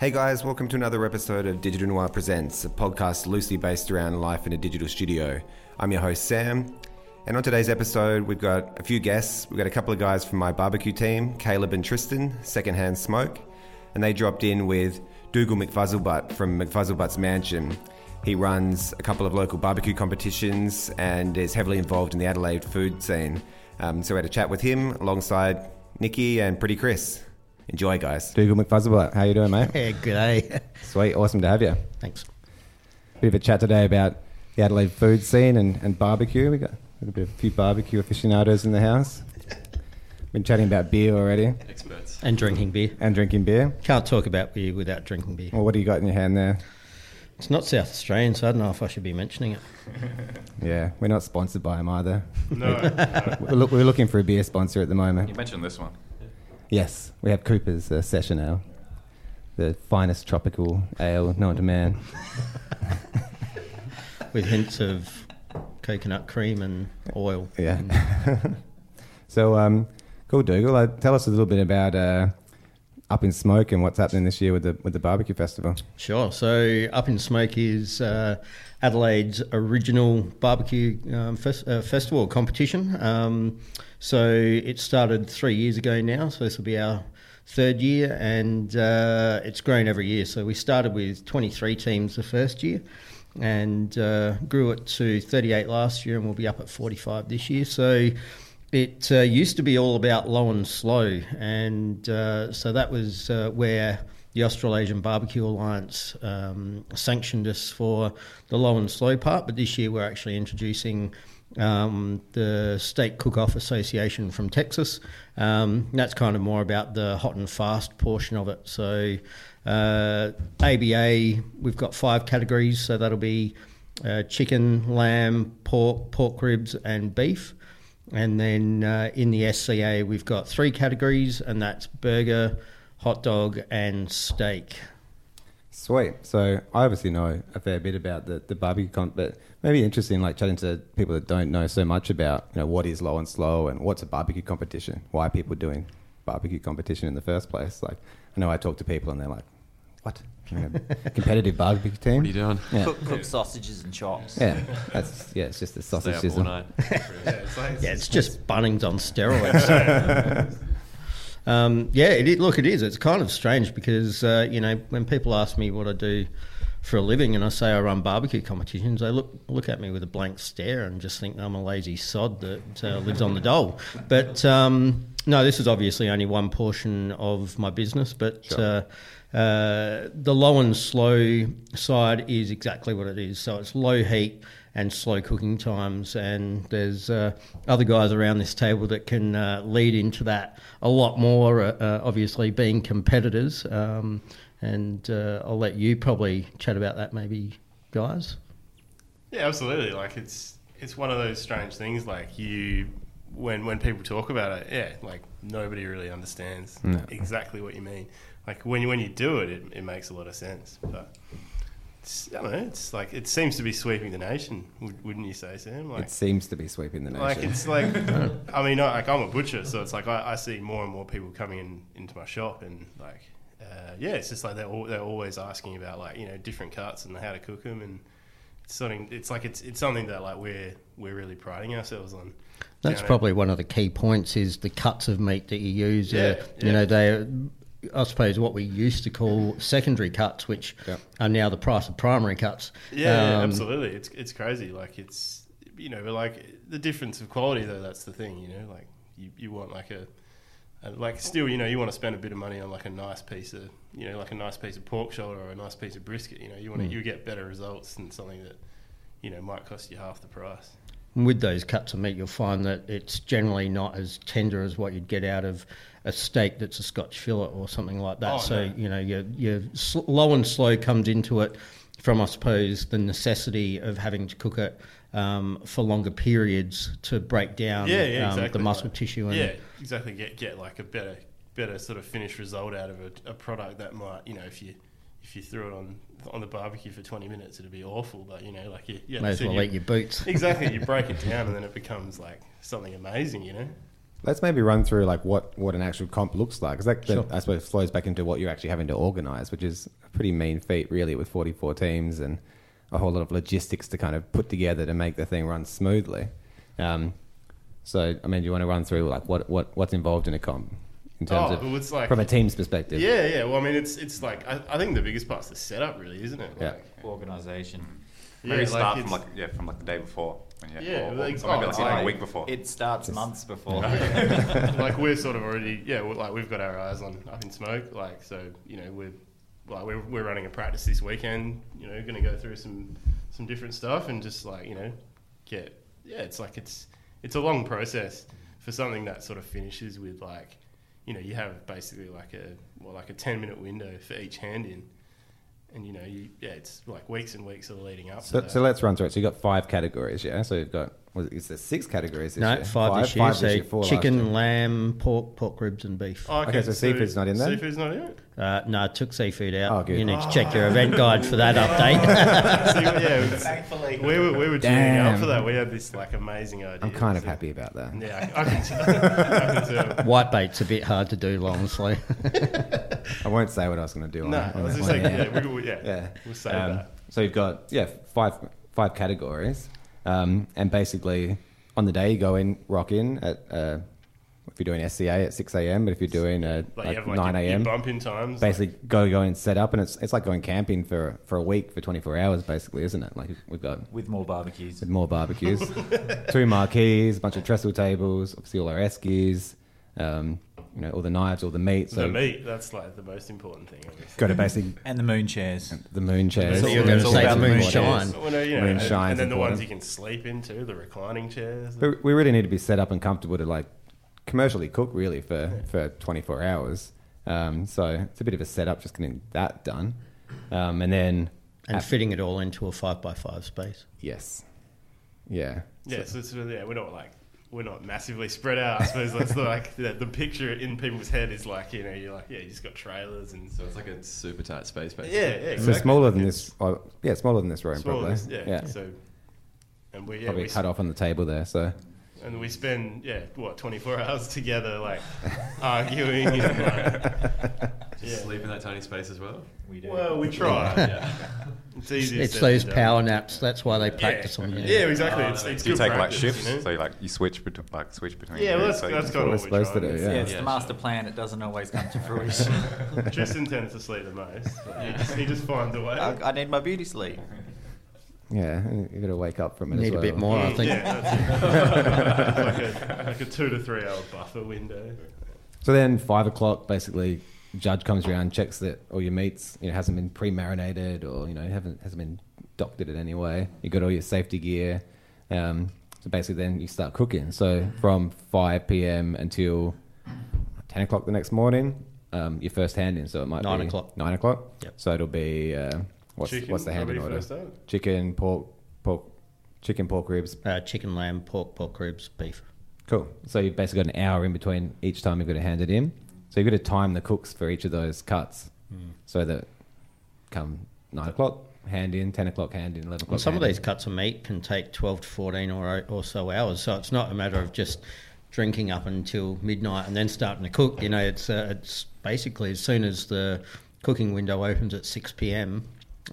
Hey guys, welcome to another episode of Digital Noir Presents, a podcast loosely based around life in a digital studio. I'm your host, Sam, and on today's episode, we've got a few guests. We've got a couple of guys from my barbecue team, Caleb and Tristan, Secondhand Smoke, and they dropped in with Dougal McFuzzlebutt from McFuzzlebutt's Mansion. He runs a couple of local barbecue competitions and is heavily involved in the Adelaide food scene. Um, so we had a chat with him alongside Nikki and Pretty Chris. Enjoy, guys. Dougal McFuzzlebutt, how you doing, mate? Yeah, good day. Sweet, awesome to have you. Thanks. Bit of a chat today about the Adelaide food scene and, and barbecue. We got, got a bit of a few barbecue aficionados in the house. Been chatting about beer already Experts. And drinking beer. and drinking beer. Can't talk about beer without drinking beer. Well, what do you got in your hand there? It's not South Australian, so I don't know if I should be mentioning it. Yeah, we're not sponsored by them either. No, We're, look, we're looking for a beer sponsor at the moment. you mentioned this one. Yes, we have Cooper's uh, Session Ale, the finest tropical ale known to man. With hints of coconut cream and oil. Yeah. so, um, cool, Dougal. Uh, tell us a little bit about uh, Up in Smoke and what's happening this year with the with the barbecue festival. Sure. So, Up in Smoke is uh, Adelaide's original barbecue um, fes- uh, festival competition. Um, so, it started three years ago now. So, this will be our third year, and uh, it's grown every year. So, we started with 23 teams the first year. And uh, grew it to 38 last year, and we'll be up at 45 this year. So, it uh, used to be all about low and slow, and uh, so that was uh, where the Australasian Barbecue Alliance um, sanctioned us for the low and slow part. But this year we're actually introducing um, the Steak Cook Off Association from Texas. Um, that's kind of more about the hot and fast portion of it. So uh, ABA, we've got five categories, so that'll be uh, chicken, lamb, pork, pork ribs, and beef. And then uh, in the SCA, we've got three categories, and that's burger, hot dog, and steak. Sweet. So I obviously know a fair bit about the, the barbecue con, but maybe interesting, like chatting to people that don't know so much about, you know, what is low and slow and what's a barbecue competition, why are people doing barbecue competition in the first place. Like, I know I talk to people and they're like, what? Competitive barbecue team? What are you doing? Yeah. Cook, cook sausages and chops. Yeah, that's yeah. It's just the Stay up sausage all night. Yeah, it's just Bunnings on steroids. um, yeah, it is, look, it is. It's kind of strange because uh, you know when people ask me what I do for a living and I say I run barbecue competitions, they look look at me with a blank stare and just think I'm a lazy sod that uh, lives on the dole. But um, no, this is obviously only one portion of my business, but. Uh, uh, the low and slow side is exactly what it is. So it's low heat and slow cooking times, and there's uh, other guys around this table that can uh, lead into that a lot more. Uh, obviously, being competitors, um, and uh, I'll let you probably chat about that, maybe, guys. Yeah, absolutely. Like it's it's one of those strange things. Like you, when when people talk about it, yeah, like nobody really understands No. exactly what you mean. Like when you when you do it, it, it makes a lot of sense. But it's, I don't know. It's like it seems to be sweeping the nation. would- Wouldn't you say, Sam? Like It seems to be sweeping the nation. like it's like I mean, I- like I'm a butcher, so it's like I, I see more and more people coming in into my shop, and like uh, yeah, it's just like they're all, they're always asking about like you know different cuts and how to cook them, and it's something. It's like it's it's something that like we're we're really priding ourselves on. That's You know? probably one of the key points is the cuts of meat that you use. Yeah, uh, yeah. You know, they, I suppose, what we used to call secondary cuts, which Yeah. are now the price of primary cuts. Yeah, yeah, Um, absolutely. It's it's crazy. Like it's you know, but like the difference of quality though. That's the thing. You know, like you, you want like a, a like still you know you want to spend a bit of money on like a nice piece of you know like a nice piece of pork shoulder or a nice piece of brisket. You know, you want to hmm. you get better results than something that you know might cost you half the price. With those cuts of meat, you'll find that it's generally not as tender as what you'd get out of a steak that's a Scotch fillet or something like that. Oh, so no. you know, your your sl- low and slow comes into it from, I suppose, the necessity of having to cook it um, for longer periods to break down yeah, yeah, um, exactly. the muscle like- tissue. And, yeah, exactly. Get get like a better better sort of finished result out of a, a product that might you know if you if you threw it on on the barbecue for twenty minutes it'd be awful. But you know like you, yeah, May as well you- eat your boots. exactly you break it down and then it becomes like something amazing. You know. Let's maybe run through like what, what an actual comp looks like, because that then, Sure. I suppose flows back into what you're actually having to organise, which is a pretty mean feat, really, with 44 teams and a whole lot of logistics to kind of put together to make the thing run smoothly. Um, so, I mean, do you want to run through like what, what what's involved in a comp in terms Oh, of it's like- from a team's perspective? Yeah, yeah. Well, I mean, it's it's like I, I think the biggest part's the setup, really, isn't it? Yeah. Like, Organisation. yeah, Maybe like start from like yeah from like the day before. When you, Yeah, or, or, like- or maybe oh, like it's even like- a week before. It starts months before. like we're sort of already yeah we're, like we've got our eyes on up in smoke like so you know we're like we're, we're running a practice this weekend you know going to go through some some different stuff and just like you know get yeah it's like it's it's a long process for something that sort of finishes with like you know you have basically like a well like a 10 minute window for each hand in and you know you yeah it's like weeks and weeks of leading up So, to so let's run through it. So you've got five categories, yeah? So you've got, was it, is there six categories this No, year? five, this year. so four last year. chicken, lamb, pork, pork ribs, and beef. Oh, Okay, so seafood's not in there? seafood's not in it Uh, no, I took seafood out. Oh, good. You need to check your event guide for that update. See, yeah, it's- Thankfully. we were, we were tuning up for that. We had this like amazing idea. I'm kind of So- happy about that. Yeah, I, I can tell. I can tell. White bait's a bit hard to do, honestly. I won't say what I was going to do. No, on I was just saying, yeah, we, we, yeah, Yeah. we'll save Um, that. So you've got yeah five five categories, um, and basically on the day you go in, rock in at uh, if you're doing SCA at six a.m. But if you're doing uh, Like, you like have like nine your, your a.m. bump in times. basically go go and set up, and it's it's like going camping for for a week for 24 hours, basically, isn't it? Like we've got With more barbecues. with more barbecues, two marquees, a bunch of trestle tables, obviously all our eskies, um, you know, all the knives, all the meat. So the meat, that's like the most important thing. Obviously. got to basically And the moon chairs. the moon chairs. So you're going to say about the the moon moon shine. Well, no, you know, Moon and, shine's and then the ones you can sleep into, the reclining chairs. But we really need to be set up and comfortable to like commercially cook really for, for 24 hours. Um, so it's a bit of a setup just getting that done. Um, and then, and at- fitting it all into a five by five space. yes. Yeah. yeah, so, it's yeah, we're not like we're not massively spread out. I suppose that's like the, the picture in people's head is like you know you're like yeah you just got trailers and So it's like a super tight space, basically. yeah yeah So smaller than It's this. Oh, yeah, smaller than this room, smaller probably. than- yeah, so and we yeah probably we, cut off on the table there. So and we spend yeah what 24 hours together like arguing and like Just Yeah. sleep in that tiny space as well. We do. well we try Yeah. it's easier It's those power done. naps. That's why they practice yeah. on you. yeah exactly Oh, it's, it's Do you good take like shifts? you know? So you like you switch between like switch between. yeah well the- that's, so you that's kind what of we're what we're supposed to trying do, Yeah, yeah. it's Yeah, the master plan. It doesn't always come to fruition. Tristan tends to sleep the most he, just, he just finds a way I, I need my beauty sleep. Yeah, you got to wake up from it. Need as a well. bit more, I think. yeah, that's like, a, like a two to three hour buffer window So then five o'clock, basically, judge comes around, checks that all your meats, you know, hasn't been pre-marinated or you know haven't hasn't been doctored in any way. You got all your safety gear. Um, so basically, then you start cooking. So from five p.m. until ten o'clock the next morning, um, your first hand in. So it might Nine be o'clock. Nine o'clock. Yep. So it'll be uh, what's Chicken, what's the hand in order? Chicken, pork, pork, chicken, pork ribs, Uh, chicken, lamb, pork, pork ribs, beef. Cool. So you've basically got an hour in between each time you've got to hand it in. So you've got to time the cooks for each of those cuts so that come nine o'clock, hand in, 10 o'clock, hand in, 11 o'clock. And some of these in. cuts of meat can take 12 to 14 or, or so hours. So it's not a matter of just drinking up until midnight and then starting to cook. You know, it's, uh, it's basically as soon as the cooking window opens at 6 p.m.,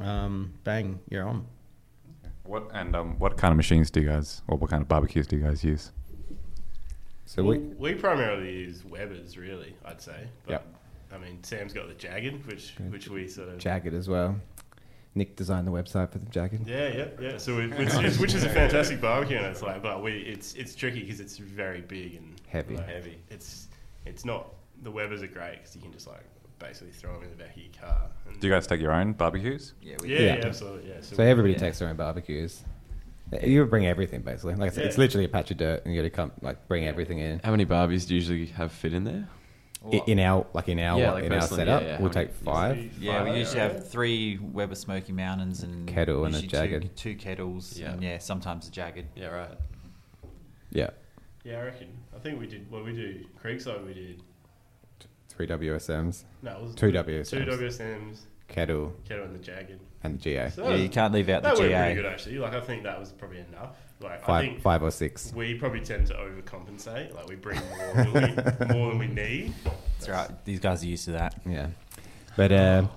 um, bang, you're on. What and um, what kind of machines do you guys, or what kind of barbecues do you guys use? So we, we, we primarily use Weber's, really, I'd say. But, Yep. I mean, Sam's got the Jagged, which which we sort of. Jagged as well. Nick designed the website for the Jagged. Yeah, yeah, yeah. So we, which, is, which is a fantastic barbecue, and it's like, but we it's it's tricky because it's very big and Heavy. like, heavy. It's it's not the Weber's are great because you can just like basically throw them in the back of your car. And, Do you guys take your own barbecues? Yeah, we yeah, Yeah. yeah, absolutely. Yeah. So everybody Yeah. takes their own barbecues. You bring everything basically. Like I said, it's literally a patch of dirt, and you got to come like bring everything in. How many barbies do you usually have fit in there? I- In our like in our Yeah, like in our setup, yeah, yeah. we'll How many- take five. Yeah, we usually have three Weber Smoky Mountains and Kettle and a jagged. Two, two kettles, Yeah. and yeah, sometimes a jagged. Yeah, right. Yeah, Yeah, I reckon. I think we did. What we do, Creekside, we did. Three WSMs, No, it was Two Two WSMs. WSMs, kettle, Kettle, and the Jagged. and the GA. So Yeah, you can't leave out the that worked GA. pretty good actually. Like I think that was probably enough. Like I Five, think five or six. we probably tend to overcompensate. Like we bring more than we, more than we need. That's right. These guys are used to that. Yeah, but uh,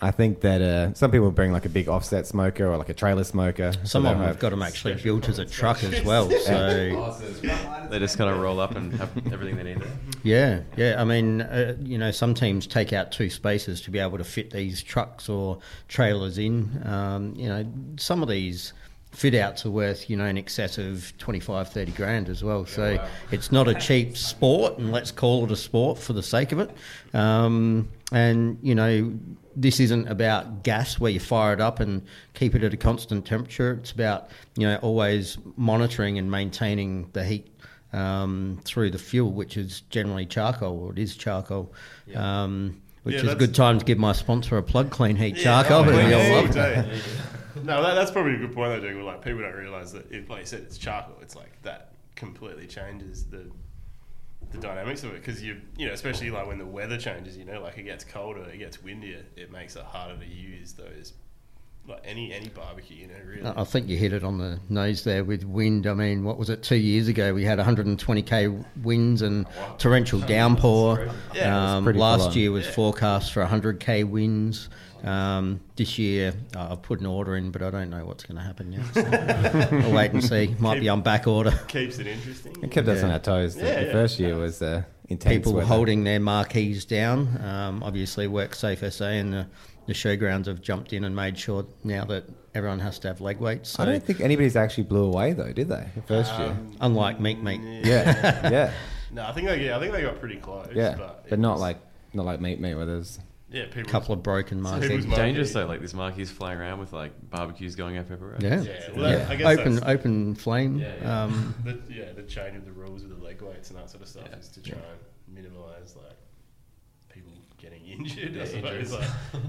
I think that uh, some people bring like a big offset smoker or like a trailer smoker. Some they'll of them have- have got them actually built as a truck as well. So They just kind of roll up and have everything they need there. yeah, yeah. I mean, uh, you know, some teams take out two spaces to be able to fit these trucks or trailers in. Um, you know, some of these fit outs are worth you know in excess of 25 30 grand as well so it's not a cheap sport and let's call it a sport for the sake of it um, and you know this isn't about gas where you fire it up and keep it at a constant temperature it's about you know always monitoring and maintaining the heat um, through the fuel which is generally charcoal or it is charcoal um, which Yeah, is a good time to give my sponsor a plug clean heat Yeah, charcoal oh, and yeah, you'll love it. exactly. No, that, that's probably a good point though, Dougal. Like people don't realise that if, like you said, it's charcoal. It's like that completely changes the the dynamics of it because you you know especially like when the weather changes. You know, like it gets colder, it gets windier. It makes it harder to use those like any any barbecue. You know, really. I think you hit it on the nose there with wind. I mean, what was it? Two years ago, we had 120k winds and torrential downpour. Yeah, um, last year was forecast for 100k winds. Um, this year, uh, I've put an order in, but I don't know what's going to happen yet. So I'll wait and see. Might be on back order. Keeps it interesting. It kept us on our toes. The, Yeah, the yeah. first year was uh, intense. People weather. holding their marquees down. Um, obviously, WorkSafe SA and the, the showgrounds have jumped in and made sure now that everyone has to have leg weights. So, I don't think anybody's actually blew away though, did they? The first Um, unlike Meat Meat. year. Yeah, yeah, No, I think they yeah, I think they got pretty close. yeah. but, But, not was- like not like meat meat where there's yeah, people. A couple of broken So marquees. who's my- Dangerous though, like these marquees flying around with like barbecues going up everywhere. Yeah. Yeah, well, that- Yeah. I guess open that's- open flame. Yeah, yeah. Um, the, yeah, the change of the rules with the leg weights and that sort of stuff Yeah. is to try and minimise like people getting injured. I Yeah, suppose. injuries. Like,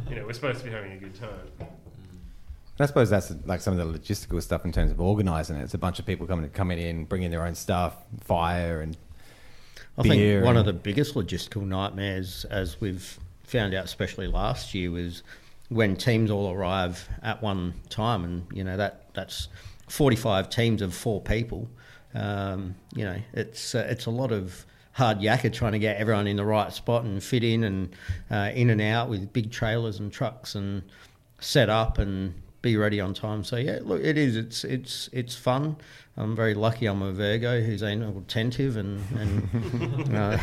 you know, we're supposed to be having a good time. I suppose that's like some of the logistical stuff in terms of organising it. It's a bunch of people coming coming in, bringing their own stuff, fire, and I Beer think one of and- the biggest logistical nightmares, as we've found out, especially last year, was when teams all arrive at one time, and you know that that's forty-five teams of four people. Um, you know, it's uh, it's a lot of hard yakka trying to get everyone in the right spot and fit in and uh, in and out with big trailers and trucks and set up and be ready on time. So yeah, look, it is. It's it's it's fun. I'm very lucky. I'm a Virgo who's attentive and and uh,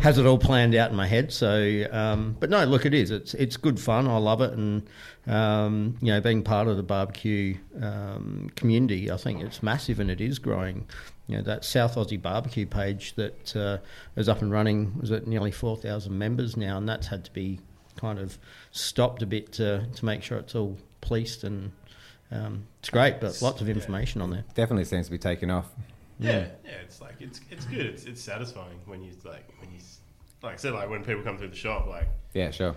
has it all planned out in my head. So, um, but no, look, it is. It's it's good fun. I love it, and um, you know, being part of the barbecue um, community, I think it's massive and it is growing. You know, that South Aussie barbecue page that uh, is up and running was at nearly four thousand members now, and that's had to be kind of stopped a bit to, to make sure it's all policed and um, it's great, but lots of information on there. definitely seems to be taking off. Yeah, yeah, it's like it's it's good. It's it's satisfying when you like when you like I said like when people come through the shop like Yeah, sure.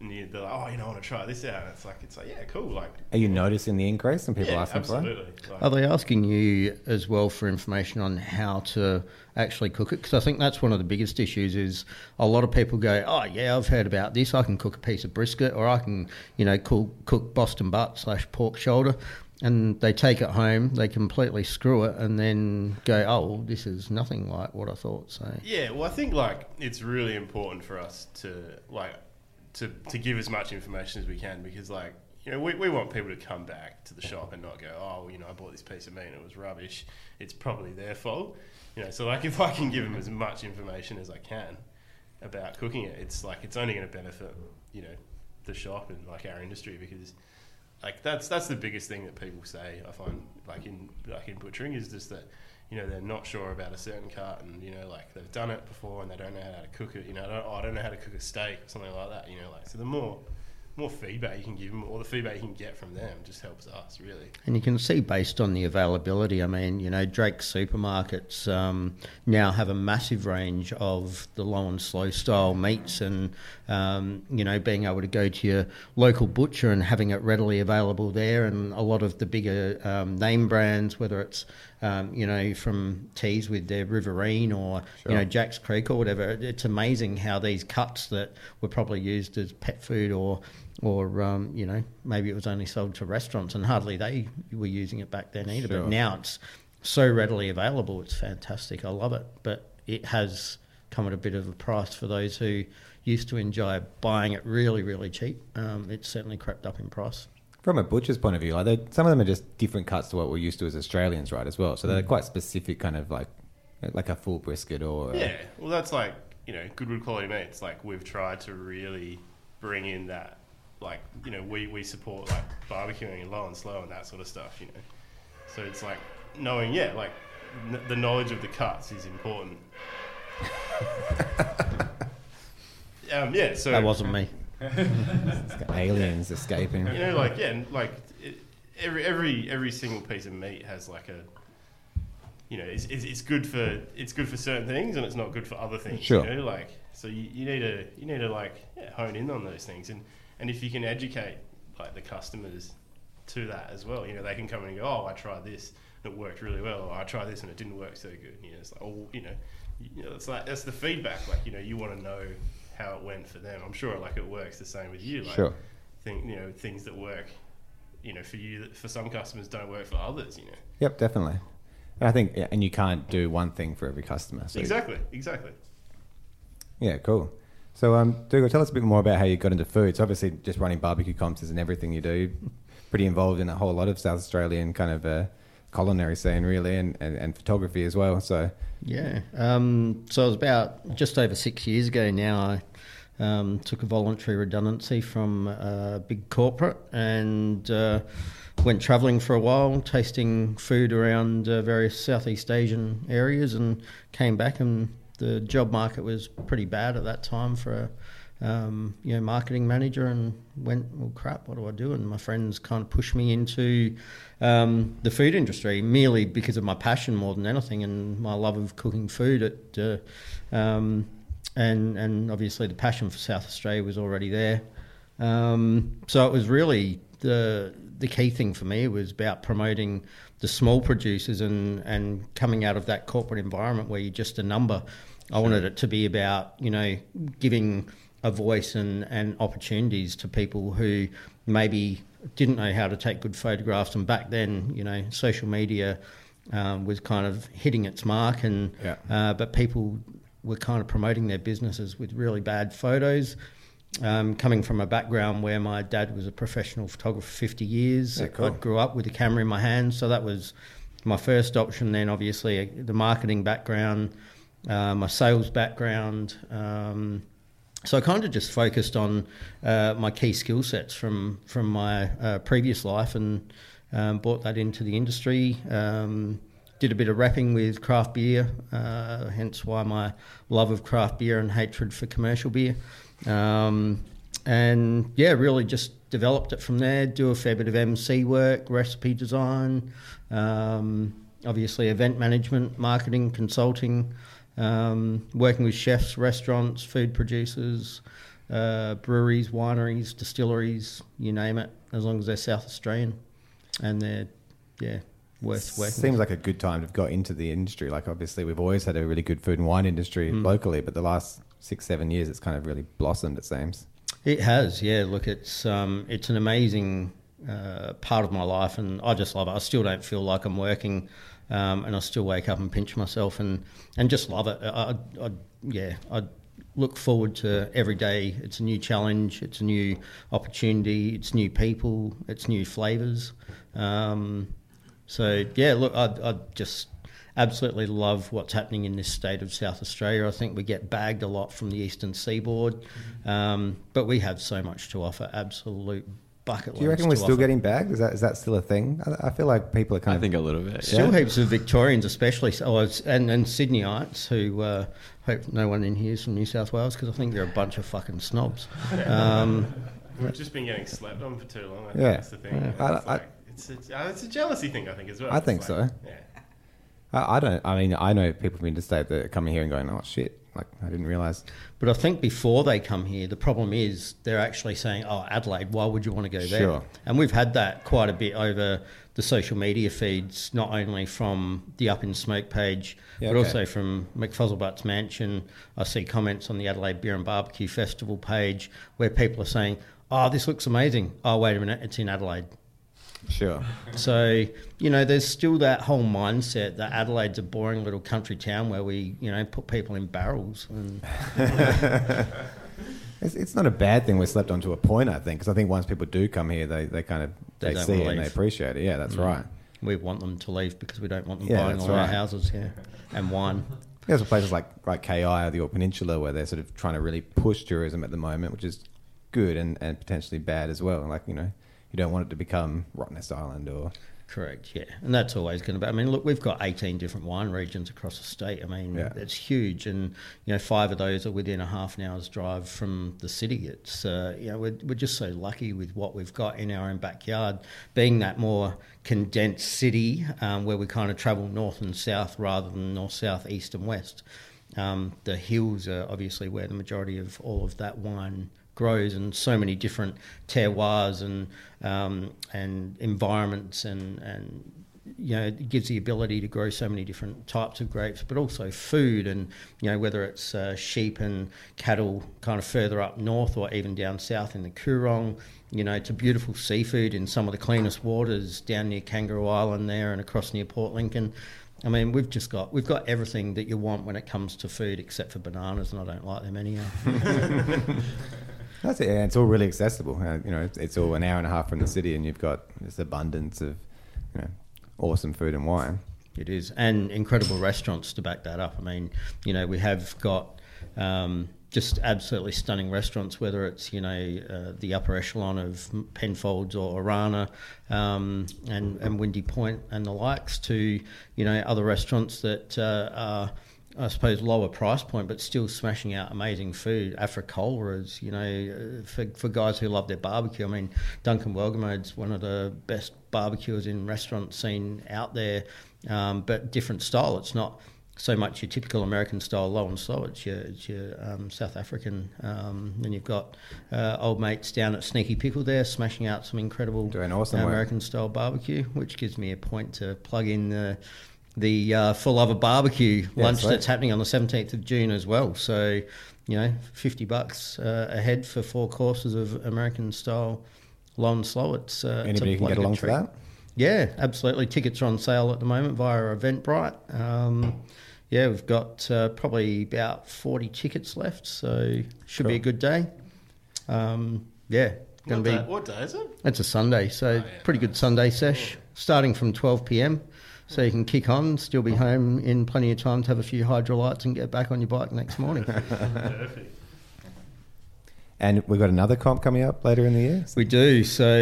And you, they're like oh you know I want to try this out. And it's like it's like yeah cool like Are you noticing the increase in people yeah asking for it? absolutely. Like, Are they asking you as well for information on how to actually cook it? Because I think that's one of the biggest issues. Is a lot of people go, "Oh yeah, I've heard about this. I can cook a piece of brisket, or I can, you know, cook, cook Boston butt slash pork shoulder." And they take it home, they completely screw it, and then go, "Oh, well, this is nothing like what I thought." So Yeah, well, I think like it's really important for us to like to to give as much information as we can because like you know we, we want people to come back to the shop and not go oh you know I bought this piece of meat and it was rubbish. It's probably their fault. You know, so like if I can give them as much information as I can about cooking it, it's like it's only going to benefit you know the shop and like our industry because like that's that's the biggest thing that people say I find like in like in butchering is just that you know they're not sure about a certain cut and you know like they've done it before and they don't know how to cook it you know I don't, oh, I don't know how to cook a steak or something like that you know like so the more more feedback you can give them or the feedback you can get from them just helps us really And you can see based on the availability. I mean, you know, Drake supermarkets um, now have a massive range of the low and slow style meats, and um, you know, being able to go to your local butcher and having it readily available there, and a lot of the bigger um, name brands, whether it's um, you know, from Teys with their Riverine or Sure. you know Jack's Creek or whatever. It's amazing how these cuts that were probably used as pet food or or um, you know maybe it was only sold to restaurants and hardly they were using it back then either. Sure. But now it's so readily available. It's fantastic. I love it, but it has come at a bit of a price for those who used to enjoy buying it really, really cheap. Um, it's certainly crept up in price. From a butcher's point of view, like they, some of them are just different cuts to what we're used to as Australians, right? As well, so they're quite specific, kind of like like a full brisket or Yeah, well, that's like you know, Goodwood quality meat. It's like we've tried to really bring in that, like you know, we we support like barbecuing and low and slow and that sort of stuff. You know, so it's like knowing, yeah, like n- the knowledge of the cuts is important. um, yeah, so That wasn't me. Aliens escaping. you know, like yeah, and, like it, every every every single piece of meat has like a, you know, it's, it's, it's good for it's good for certain things and it's not good for other things. Sure. You know, like so you, you need to you need to like yeah, hone in on those things and and if you can educate like the customers to that as well, you know, they can come in and go, oh, I tried this and it worked really well, or I tried this and it didn't work so good. You know, it's like oh, you know, you know, it's like that's the feedback. Like you know, you want to know how it went for them. I'm sure like it works the same with you. Like, Sure. Think you know things that work, you know, for you for some customers don't work for others. You know. Yep, definitely. And I think, yeah, and you can't do one thing for every customer. So Exactly. Exactly. Yeah, cool. So, um, Dougal, tell us a bit more about how you got into food. So, obviously, just running barbecue comps and everything you do, pretty involved in a whole lot of South Australian kind of uh, culinary scene, really, and, and, and photography as well. So, Yeah. Um, so it was about just over six years ago now. I um, took a voluntary redundancy from a big corporate and uh, went travelling for a while, tasting food around uh, various Southeast Asian areas, and came back and the job market was pretty bad at that time for a um, you know marketing manager, and went well crap. What do I do? And my friends kind of pushed me into um, the food industry merely because of my passion more than anything and my love of cooking food. At uh, um, and and obviously the passion for South Australia was already there. Um, so it was really the the key thing for me was about promoting the small producers and and coming out of that corporate environment where you're just a number. I wanted it to be about you know giving a voice and, and opportunities to people who maybe didn't know how to take good photographs. And back then, you know, social media um, was kind of hitting its mark, and Yeah. uh, but people were kind of promoting their businesses with really bad photos. Um, coming from a background where my dad was a professional photographer for 50 years, Yeah, cool. I grew up with a camera in my hand, so that was my first option. Then, obviously, uh, the marketing background, uh, my sales background. Um, so I kind of just focused on uh, my key skill sets from from my uh, previous life and um, brought that into the industry. Um, did a bit of rapping with craft beer, uh, hence why my love of craft beer and hatred for commercial beer. Um, and yeah, really just developed it from there. Do a fair bit of MC work, recipe design, um, obviously event management, marketing, consulting, um, working with chefs, restaurants, food producers, uh, breweries, wineries, distilleries, you name it, as long as they're South Australian and they're yeah worth working. seems like a good time to have got into the industry. Like, obviously, we've always had a really good food and wine industry Mm. locally, but the last six, seven years, it's kind of really blossomed, it seems. It has, yeah. Look, it's um, it's an amazing uh, part of my life, and I just love it. I still don't feel like I'm working, um, and I still wake up and pinch myself, and, and just love it. I, I, I, yeah, I look forward to every day. It's a new challenge, it's a new opportunity, it's new people, it's new flavors. Um, so yeah, look, I, I just absolutely love what's happening in this state of South Australia. I think we get bagged a lot from the eastern seaboard, um, but we have so much to offer. Absolute bucket Do you reckon we're still offer. getting bagged? Is that is that still a thing? I, I feel like people are kind I of. think a little bit. Still Yeah. heaps of Victorians, especially, oh, and, and Sydneyites who uh, hope no one in here is from New South Wales because I think they're a bunch of fucking snobs. Um, We've just been getting slept on for too long. I think Yeah. that's the thing. Yeah. It's, I- like, I- it's, a, uh, it's a jealousy thing, I think, as well. I It's think like- so. Yeah. I, I don't. I mean, I know people from interstate that are coming here and going, "Oh shit, Like I didn't realize. But I think before they come here, the problem is they're actually saying, "Oh, Adelaide, why would you want to go there?" Sure. And we've had that quite a bit over the social media feeds, not only from the Up in Smoke page, Yeah, but okay. also from McFuzzlebutt's Mansion. I see comments on the Adelaide Beer and Barbecue Festival page where people are saying, "Oh, this looks amazing." Oh, wait a minute, it's in Adelaide. Sure. So, you know, there's still that whole mindset that Adelaide's a boring little country town where we, you know, put people in barrels. Mm. And It's, it's not a bad thing we're slept onto a point, I think, because I think once people do come here, they, they kind of They they, see it wanna and they appreciate it. Yeah, that's mm. right. we want them to leave because we don't want them Yeah, buying that's all our houses here and wine. There's places like like KI or the Yorke Peninsula where they're sort of trying to really push tourism at the moment, which is good and, and potentially bad as well. Like you know, you don't want it to become Rottnest Island or Correct, yeah. And that's always going to be. I mean, look, we've got 18 different wine regions across the state. I mean, Yeah. it's huge. And, you know, five of those are within a half an hour's drive from the city. It's, uh, you know, we're, we're just so lucky with what we've got in our own backyard, being that more condensed city um, where we kind of travel north and south rather than north, south, east, and west. Um, the hills are obviously where the majority of all of that wine grows, in so many different terroirs and um, and environments, and and you know it gives the ability to grow so many different types of grapes, but also food, and you know whether it's uh, sheep and cattle, kind of further up north, or even down south in the Coorong. You know, to beautiful seafood in some of the cleanest waters down near Kangaroo Island there, and across near Port Lincoln. I mean, we've just got we've got everything that you want when it comes to food, except for bananas, and I don't like them anyhow. that's it. It's all really accessible. Uh, you know, it's, it's all an hour and a half from the city, and you've got this abundance of you know awesome food and wine. It is, and incredible restaurants to back that up. I mean, you know, we have got um, just absolutely stunning restaurants, whether it's you know uh, the upper echelon of Penfolds or Orana um, and and Windy Point and the likes, to you know other restaurants that uh, are. I suppose lower price point, but still smashing out amazing food. Africola is, you know, uh, for, for guys who love their barbecue. I mean, Duncan Welgemoed's one of the best barbecuers in restaurant scene out there, um, but different style. It's not so much your typical American style low and slow. It's your, it's your um, South African. Um, then you've got uh, old mates down at Sneaky Pickle there, smashing out some incredible Doing awesome work. American style barbecue, which gives me a point to plug in the the uh, For Love of Barbecue Yeah, lunch sweet. that's happening on the 17th of June as well. So, you know, 50 bucks uh, ahead for four courses of American style low and slow. It's uh, it's a Anybody can get along good for that. Yeah, absolutely. Tickets are on sale at the moment via Eventbrite. Um, yeah, we've got uh, probably about 40 tickets left, so should be a good day. Um, yeah, going What to day, be. what day is it? It's a Sunday, so Oh, yeah. pretty good Sunday sesh, starting from 12 p.m. So you can kick on, still be home in plenty of time to have a few Hydralytes and get back on your bike next morning. Perfect. And we've got another comp coming up later in the year. we do. So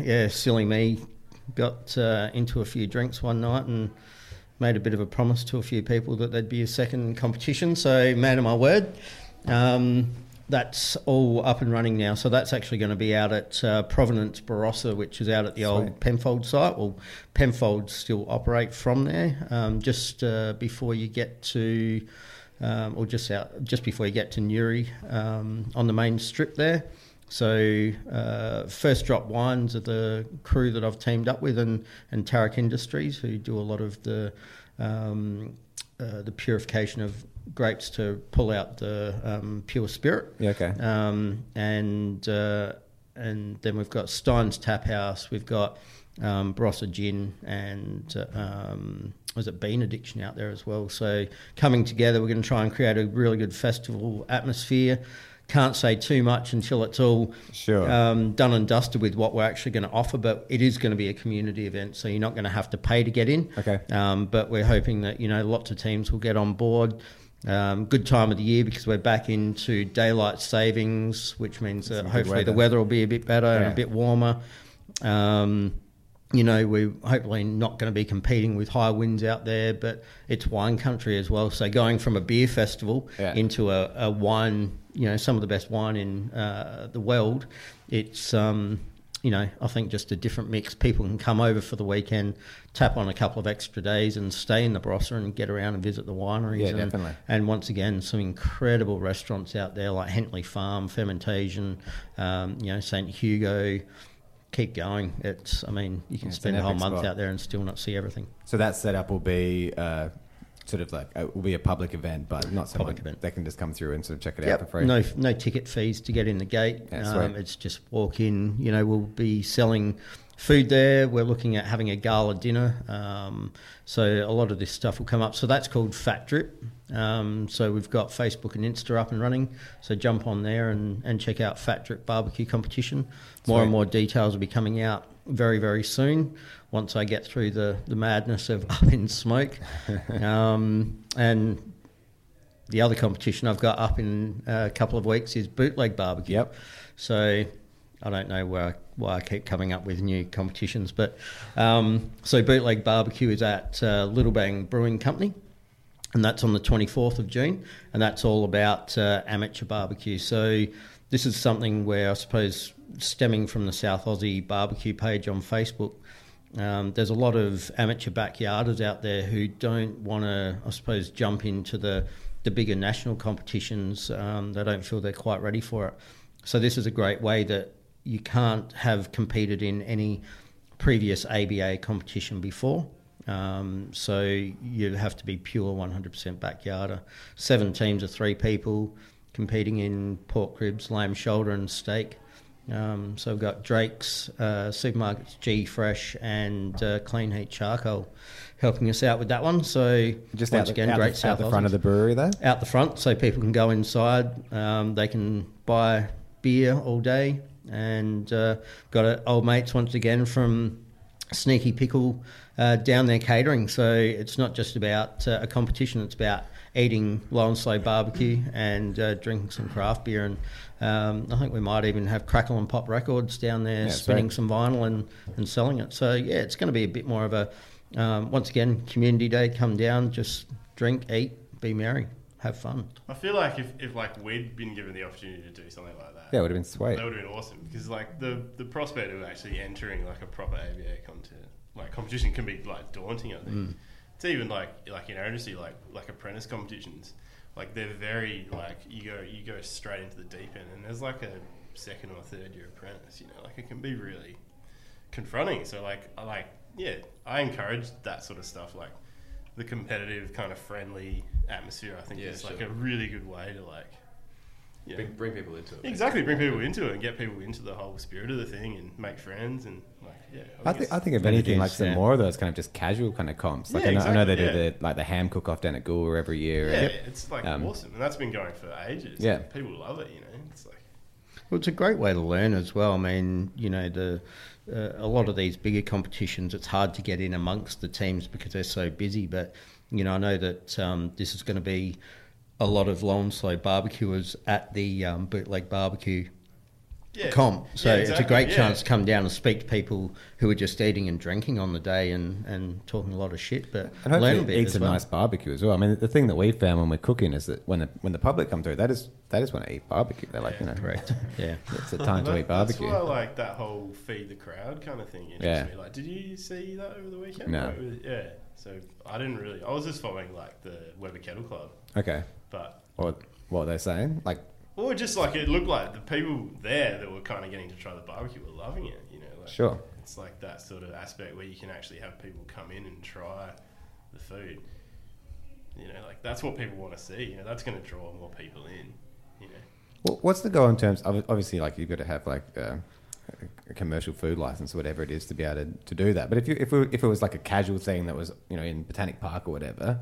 yeah, silly me, got uh, into a few drinks one night and made a bit of a promise to a few people that there'd be a second competition. So man of my word. Um, that's all up and running now. So that's actually going to be out at uh, Provenance Barossa, which is out at the old Penfold site. Well, Penfold still operate from there. Um, just uh, before you get to, um, or just out, just before you get to Newry um, on the main strip there. So uh, First Drop Wines are the crew that I've teamed up with, and and Tarac Industries, who do a lot of the um, uh, the purification of grapes to pull out the um, pure spirit. Yeah, okay. Um, and uh, and then we've got Stein's Tap House. We've got um, Barossa Gin and uh, um, was it Bean Addiction out there as well. So coming together, we're going to try and create a really good festival atmosphere. Can't say too much until it's all Sure. um, done and dusted with what we're actually going to offer, but it is going to be a community event, so you're not going to have to pay to get in. Okay. Um, but we're hoping that you know lots of teams will get on board. Um, good time of the year because we're back into daylight savings, which means that hopefully the weather. weather will be a bit better and a bit warmer. Um, you know, we're hopefully not going to be competing with high winds out there, but it's wine country as well. So going from a beer festival Yeah. into a, a wine, you know, some of the best wine in uh, the world, it's um, you know, I think just a different mix. People can come over for the weekend, tap on a couple of extra days, and stay in the Barossa and get around and visit the wineries. Yeah, and, definitely. And once again, some incredible restaurants out there like Hentley Farm, FermentAsian, um, you know, St Hugo. Keep going. It's, I mean, you can It's spend a whole month spot. out there and still not see everything. So that setup will be uh, sort of like it will be a public event, but not so Public event. they can just come through and sort of check it out for free. No, no ticket fees to get in the gate. Yeah, um, it's just walk in. You know, we'll be selling food there. We're looking at having a gala dinner. Um, so a lot of this stuff will come up. So that's called Fat Drip. Um, so we've got Facebook and Insta up and running. So jump on there and, and check out Fat Drip Barbecue Competition. More Sweet. and more details will be coming out very, very soon once I get through the, the madness of up in smoke. um, and the other competition I've got up in a couple of weeks is bootleg barbecue. Yep. So I don't know where I, why I keep coming up with new competitions, but um, so bootleg barbecue is at uh, Little Bang Brewing Company. And that's on the 24th of June, and that's all about uh, amateur barbecue. So, this is something where I suppose stemming from the South Aussie barbecue page on Facebook, um, there's a lot of amateur backyarders out there who don't want to, I suppose, jump into the, the bigger national competitions. Um, they don't feel they're quite ready for it. So this is a great way that you can't have competed in any previous ABA competition before. Um, so you have to be pure 100% backyarder. Seven teams of three people competing in pork ribs, lamb shoulder, and steak. Um, so we've got Drake's uh, supermarkets, G Fresh, and uh, Clean Heat Charcoal helping us out with that one. So Just once out, again, the, out, great the, South out the front of the brewery there. out the front so people can go inside. Um, they can buy beer all day. And uh, got a, old mates once again from Sneaky Pickle uh, down there catering. So it's not just about uh, a competition, it's about eating low and slow barbecue and uh, drinking some craft beer. And um, I think we might even have Crackle and Pop Records down there Yeah, spinning sweet. some vinyl and, and selling it. So yeah, it's going to be a bit more of a, um, once again, community day. Come down, just drink, eat, be merry, have fun. I feel like if, if like we'd been given the opportunity to do something like that, Yeah, it would have been sweet. that would have been awesome because like the the prospect of actually entering like a proper ABA content like competition can be like daunting. I think Mm. It's even like like in industry like like apprentice competitions like they're very like you go you go straight into the deep end and there's like a second or third year apprentice. You know, like it can be really confronting. So like I like yeah, I encourage that sort of stuff like. The competitive kind of friendly atmosphere, I think, Yeah, is like a really good way to like, know, Bring, bring people into it. Exactly, bring people into it and get people into the whole spirit of the thing and make friends and like yeah. I think I think if anything, like some yeah. more of those kind of just casual kind of comps. Like Yeah, I, know, I know they do exactly, the like the ham cook off down at Gould every year. yeah, and- it's like Um, awesome, and that's been going for ages. Yeah. people love it. You know, it's like Well, it's a great way to learn as well. I mean, you know, the uh, a lot of these bigger competitions, it's hard to get in amongst the teams because they're so busy. But you know, I know that um, this is going to be a lot of low and slow barbecuers at the um, bootleg barbecue yeah, comp. So Yeah, it's a great yeah. chance to come down and speak to people who are just eating and drinking on the day and, and talking a lot of shit, but And learn a bit eat as some well. nice barbecue as well. I mean, the thing that we found when we're cooking is that when the when the public come through, they just they just want to eat barbecue. They're like, you know, Correct. Yeah. it's a time to eat barbecue. That's why like that whole feed the crowd kind of thing interests Yeah. me. Like, did you see that over the weekend? No. Like, with- yeah. So I didn't really. I was just following like the Weber Kettle Club, Okay, but what what are they saying? Like, or just like it looked like the people there that were kind of getting to try the barbecue were loving it. You know, like, sure, It's like that sort of aspect where you can actually have people come in and try the food. You know, like that's what people want to see. You know, that's going to draw more people in. You know, Wh- what's the goal in terms? Of, obviously, like you've got to have like. Uh, a commercial food license or whatever it is to be able to, to do that. But if you if it, if it was like a casual thing that was you know in Botanic Park or whatever,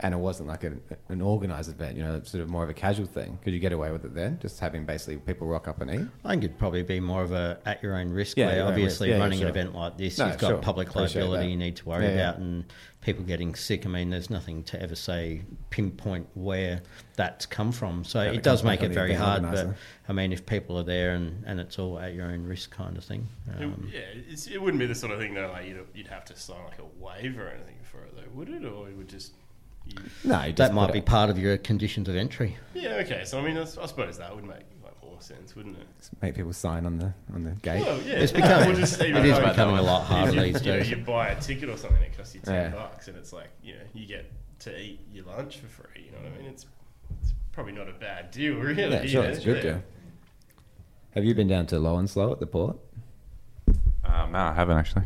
and it wasn't like a, an organized event, you know, sort of more of a casual thing, could you get away with it then? Just having basically people rock up and eat. I think it'd probably be more of a at your own risk. Yeah, where obviously risk. Yeah, yeah, running sure. an event like this, No, you've got sure. public Appreciate liability that. you need to worry Yeah, yeah. about, and people getting sick. I mean, there's nothing to ever say pinpoint where that's come from. So Yeah, it it does make it very event hard. But. I mean, if people are there and, and it's all at your own risk kind of thing. It- Um, yeah, it's, it wouldn't be the sort of thing though. Like you'd, you'd have to sign like a waiver or anything for it, though, would it? Or it would just you, No, just that might be it- part of your conditions of entry. yeah, okay. So I mean, I suppose that would make like more more sense, wouldn't it? Just make people sign on the on the gate. Well, yeah, It's becoming- Or just it even is like- becoming a lot harder these days. you buy a ticket or something, it costs you ten Yeah. bucks, and it's like you know you get to eat your lunch for free. You know what I mean? It's it's probably not a bad deal, really. yeah, sure, know? it's a good Yeah. deal. Have you been down to Low and Slow at the port? Um, no, I haven't actually.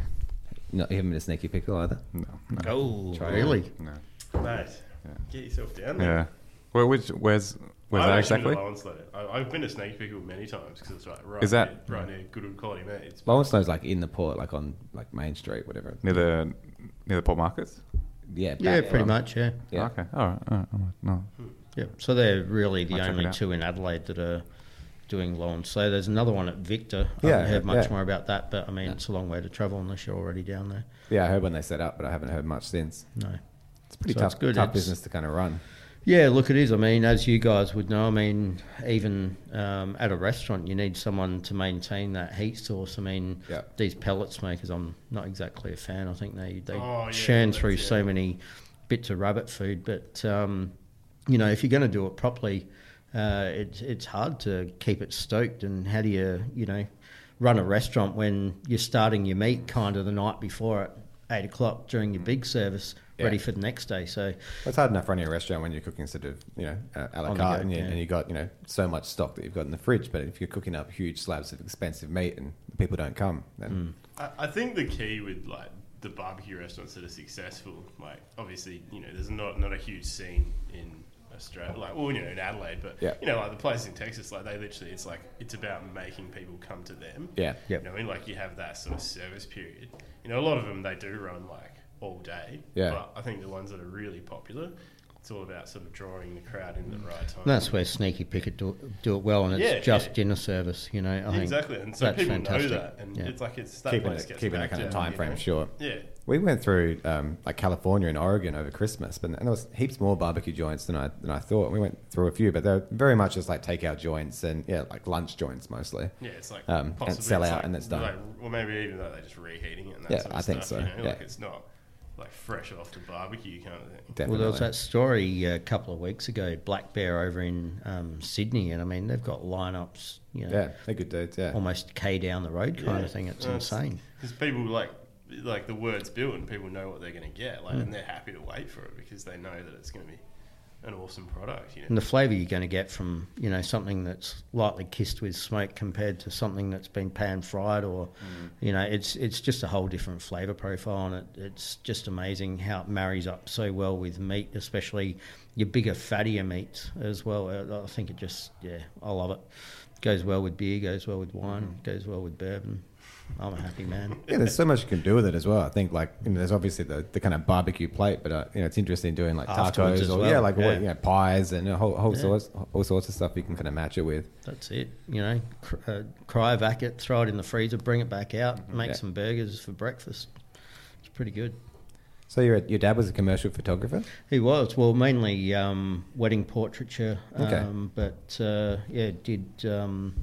No, you haven't been a sneaky pickle either. No. no. Oh, Try it. really? No. Mate, Yeah. get yourself down there. Yeah. Well, which where's where's I've that actually exactly? been to Lawrence. I, I've been to Sneaky Pickle many times because it's right, right, Is that- near, right near Goodwood Quality Meats. Low and Slow's like in the port, like on like Main Street, whatever. Near the near the port markets. Yeah, Yeah, back pretty from- much. Yeah, Yeah. Okay. All right. All right. All right. No. Hmm. yeah. So they're really the Might check it only out. two in Adelaide that are doing lawn. So there's another one at Victor. I Yeah, haven't heard much yeah. more about that, but I mean, it's a long way to travel unless you're already down there. Yeah, I heard when they set up, but I haven't heard much since. No. It's pretty So tough, it's good. tough It's- business to kind of run. Yeah, look, it is. I mean, as you guys would know, I mean, even um, at a restaurant, you need someone to maintain that heat source. I mean, Yeah. these pellets makers, I'm not exactly a fan. I think they, they Oh, yeah, churn through pellets, so yeah. many bits of rabbit food. But, um, you know, if you're going to do it properly, uh, it's, it's hard to keep it stoked. And how do you, you know, run a restaurant when you're starting your meat kind of the night before at eight o'clock during your big service, Yeah. ready for the next day? So, It's hard enough running a restaurant when you're cooking sort of, you know, uh, a la carte go, and, you, yeah. and you got, you know, so much stock that you've got in the fridge. But if you're cooking up huge slabs of expensive meat and people don't come, then I, I think the key with like the barbecue restaurants that are successful, like obviously, you know, there's not not a huge scene in Australia, like well, you know, in Adelaide, but Yeah. you know, like the places in Texas, like they literally, it's like it's about making people come to them. yeah. Yep. You know, I mean, like you have that sort of service period. You know, a lot of them they do run like all day. Yeah. But I think the ones that are really popular, it's all about sort of drawing the crowd in the right time. And that's where Sneaky Pickle do, do it well, and it's Yeah, just yeah. dinner service. You know, I think exactly, and so that's people fantastic. know that, and Yeah. it's like it's that Keeping it, gets keeping that kind of to, time you frame know? short. Yeah. We went through um, like California and Oregon over Christmas, but and there was heaps more barbecue joints than I than I thought. We went through a few, but they're very much just like takeout joints and yeah, like lunch joints mostly. Yeah, it's like Um, and sell out like, and it's done. Like, or maybe even though they're just reheating it and that Yeah, sort of I think stuff, so, You know, yeah. Like it's not like fresh off the barbecue kind of thing. Definitely. Well, there was that story a couple of weeks ago, Black Bear over in um, Sydney, and I mean they've got lineups, you know, yeah, they're good dudes. Yeah, almost k down the road kind of thing. It's insane. Because people like like the word's built and people know what they're going to get, like, Hmm. and they're happy to wait for it because they know that it's going to be an awesome product. You know. And the flavour you're going to get from you know something that's lightly kissed with smoke compared to something that's been pan fried, or Mm. you know it's it's just a whole different flavour profile, and it, it's just amazing how it marries up so well with meat, especially your bigger fattier meats as well. Uh, I think it just yeah, I love it. Goes well with beer, goes well with wine, goes well with bourbon. I'm a happy man. yeah. There's so much you can do with it as well. I think like you know, there's obviously the, the kind of barbecue plate, but uh, you know it's interesting doing like Afterwards tacos as or well, yeah, like yeah. What, you know, pies and a whole, whole Yeah. sorts all sorts of stuff you can kind of match it with. That's it. You know, cr- uh, cryovac it, throw it in the freezer, bring it back out, make. Yeah. some burgers for breakfast. It's pretty good. So your your dad was a commercial photographer. He was well, mainly um, wedding portraiture, Okay. um, but uh, yeah, did um,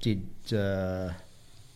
did uh,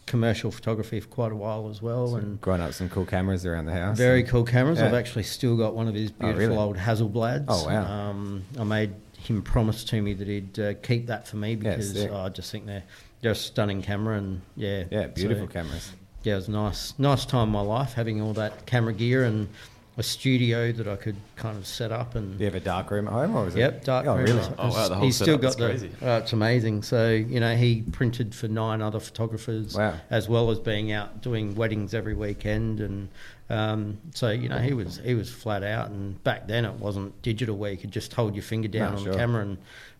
commercial photography for quite a while as well, and Growing up some cool cameras around the house. very cool cameras. Yeah. I've actually still got one of his Oh, beautiful really? old Hasselblads. Oh, wow. Um, I made him promise to me that he'd uh, keep that for me Yeah, because sick. oh, I just think they're they're a stunning camera and yeah, Yeah, beautiful so- cameras. yeah, it was a nice, nice time in my life having all that camera gear and a studio that I could kind of set up and. Do you have a dark room at home or was it? Yep, dark Oh, room. really? Oh, wow, the whole He's still setup, got that's the. crazy. Oh, it's amazing. So you know, he printed for nine other photographers, Wow. as well as being out doing weddings every weekend, and um, so you know, he was he was flat out. And back then, it wasn't digital where you could just hold your finger down No, on sure. the camera and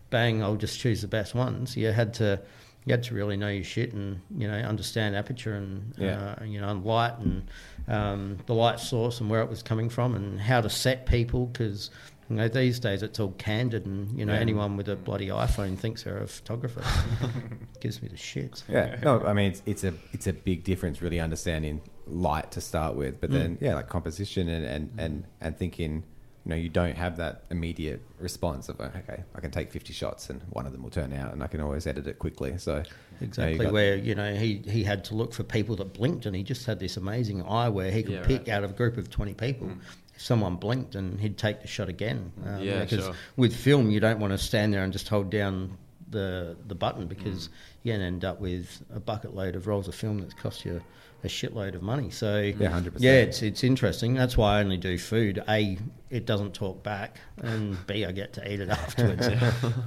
bang, I'll just choose the best ones. You had to. You had to really know your shit and you know understand aperture and Yeah. uh, you know and light and um, the light source and where it was coming from and how to set people because you know these days it's all candid and you know Yeah. anyone with a bloody iPhone thinks they're a photographer. Gives me the shits. Yeah, no, I mean it's, it's a it's a big difference really understanding light to start with, but then yeah, like composition and and and, and thinking, you know, you don't have that immediate response of okay, I can take fifty shots and one of them will turn out, and I can always edit it quickly. So you know, you Exactly, where you know he, he had to look for people that blinked, and he just had this amazing eye where he could Yeah, pick right. out of a group of twenty people. If someone blinked, and he'd take the shot again. Um, Yeah, because sure. with film, you don't want to stand there and just hold down the the button because mm. you're going to end up with a bucket load of rolls of film that's cost you a shitload of money. So Yeah, 100%. Yeah, it's it's interesting. That's why I only do food. A, it doesn't talk back, and B, I get to eat it afterwards.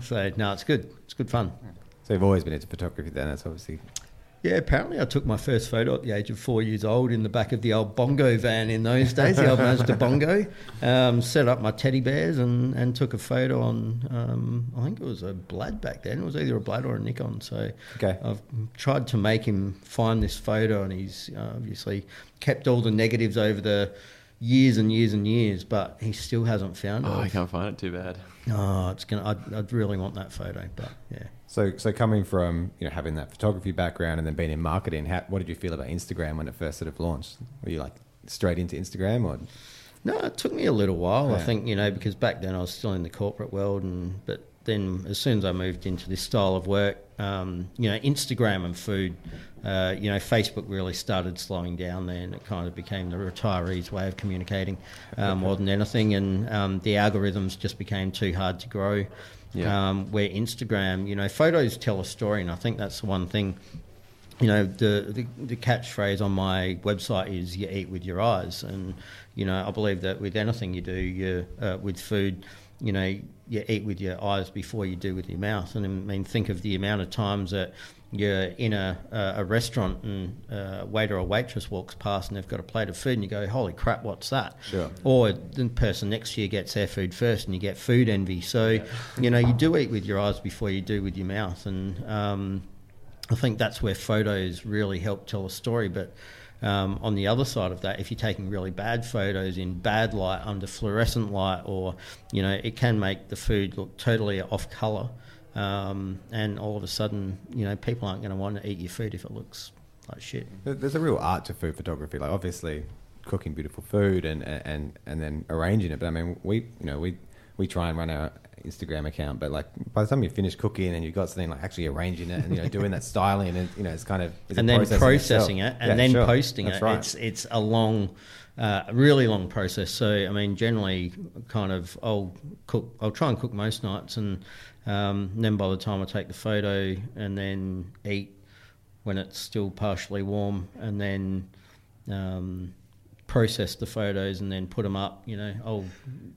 so no, it's good. It's good fun. So you've always been into photography then. That's obviously Yeah, apparently I took my first photo at the age of four years old in the back of the old bongo van in those days, the old Mazda bongo. Um, set up my teddy bears and, and took a photo on, um, I think it was a Blad back then. It was either a Blad or a Nikon. So Okay. I've tried to make him find this photo and he's uh, obviously kept all the negatives over the years and years and years, but he still hasn't found it. Oh, I can't find it too bad. Oh, it's gonna. I'd, I'd really want that photo, but yeah. so. So coming from you know having that photography background and then being in marketing, how, what did you feel about Instagram when it first sort of launched? Were you like straight into Instagram or? No, it took me a little while. I think you know because back then I was still in the corporate world, and but then as soon as I moved into this style of work, um, you know, Instagram and food, uh, you know, Facebook really started slowing down there, and it kind of became the retirees' way of communicating um, more than anything, and um, the algorithms just became too hard to grow. Yeah. Um, where Instagram, you know, photos tell a story, and I think that's the one thing you know the, the the catchphrase on my website is you eat with your eyes. And you know i believe that with anything you do you uh, with food you know you eat with your eyes before you do with your mouth and i mean think of the amount of times that you're in a, a, a restaurant and a waiter or waitress walks past and they've got a plate of food and you go holy crap what's that Sure. or the person next to you gets their food first and you get food envy so you know you do eat with your eyes before you do with your mouth and um, I think that's where photos really help tell a story. But um, on the other side of that, if you're taking really bad photos in bad light under fluorescent light, or you know, it can make the food look totally off color, um, and all of a sudden, you know, people aren't going to want to eat your food if it looks like shit. There's a real art to food photography. Like obviously cooking beautiful food and and and then arranging it. But I mean, we you know we we try and run our Instagram account, but like by the time you finish cooking and you've got something like actually arranging it and you know doing that styling and you know it's kind of it's and then process in processing it and Yeah, then sure. posting That's it. Right. It's it's a long, uh, really long process. So I mean, generally, kind of I'll cook. I'll try and cook most nights, and um, then by the time I take the photo and then eat when it's still partially warm, and then. Um, process the photos and then put them up you know oh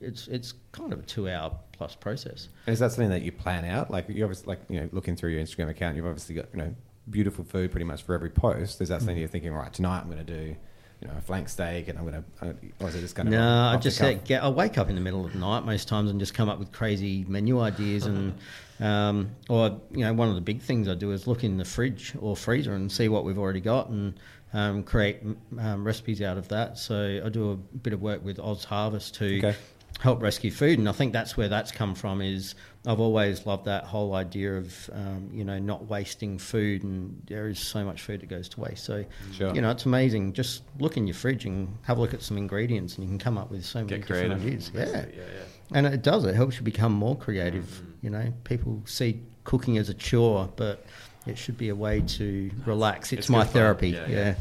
it's it's kind of a two hour plus process And is that something that you plan out? Like you obviously like you know looking through your Instagram account, you've obviously got you know beautiful food pretty much for every post. Is that Mm. something you're thinking right tonight? I'm going to do you know a flank steak and I'm going to or is it just kind of No, I just get. I wake up in the middle of the night most times and just come up with crazy menu ideas and, um, or you know, one of the big things I do is look in the fridge or freezer and see what we've already got and um, create um, recipes out of that. So I do a bit of work with Oz Harvest to Okay. help rescue food, and I think that's where that's come from. Is I've always loved that whole idea of um, you know not wasting food, and there is so much food that goes to waste. So Sure. you know it's amazing. Just look in your fridge and have a look at some ingredients, and you can come up with so many Get different creative. ideas. Yeah. yeah, yeah. and it does. It helps you become more creative. You know, people see cooking as a chore, but it should be a way to relax. It's, It's my therapy. Yeah, Yeah. yeah.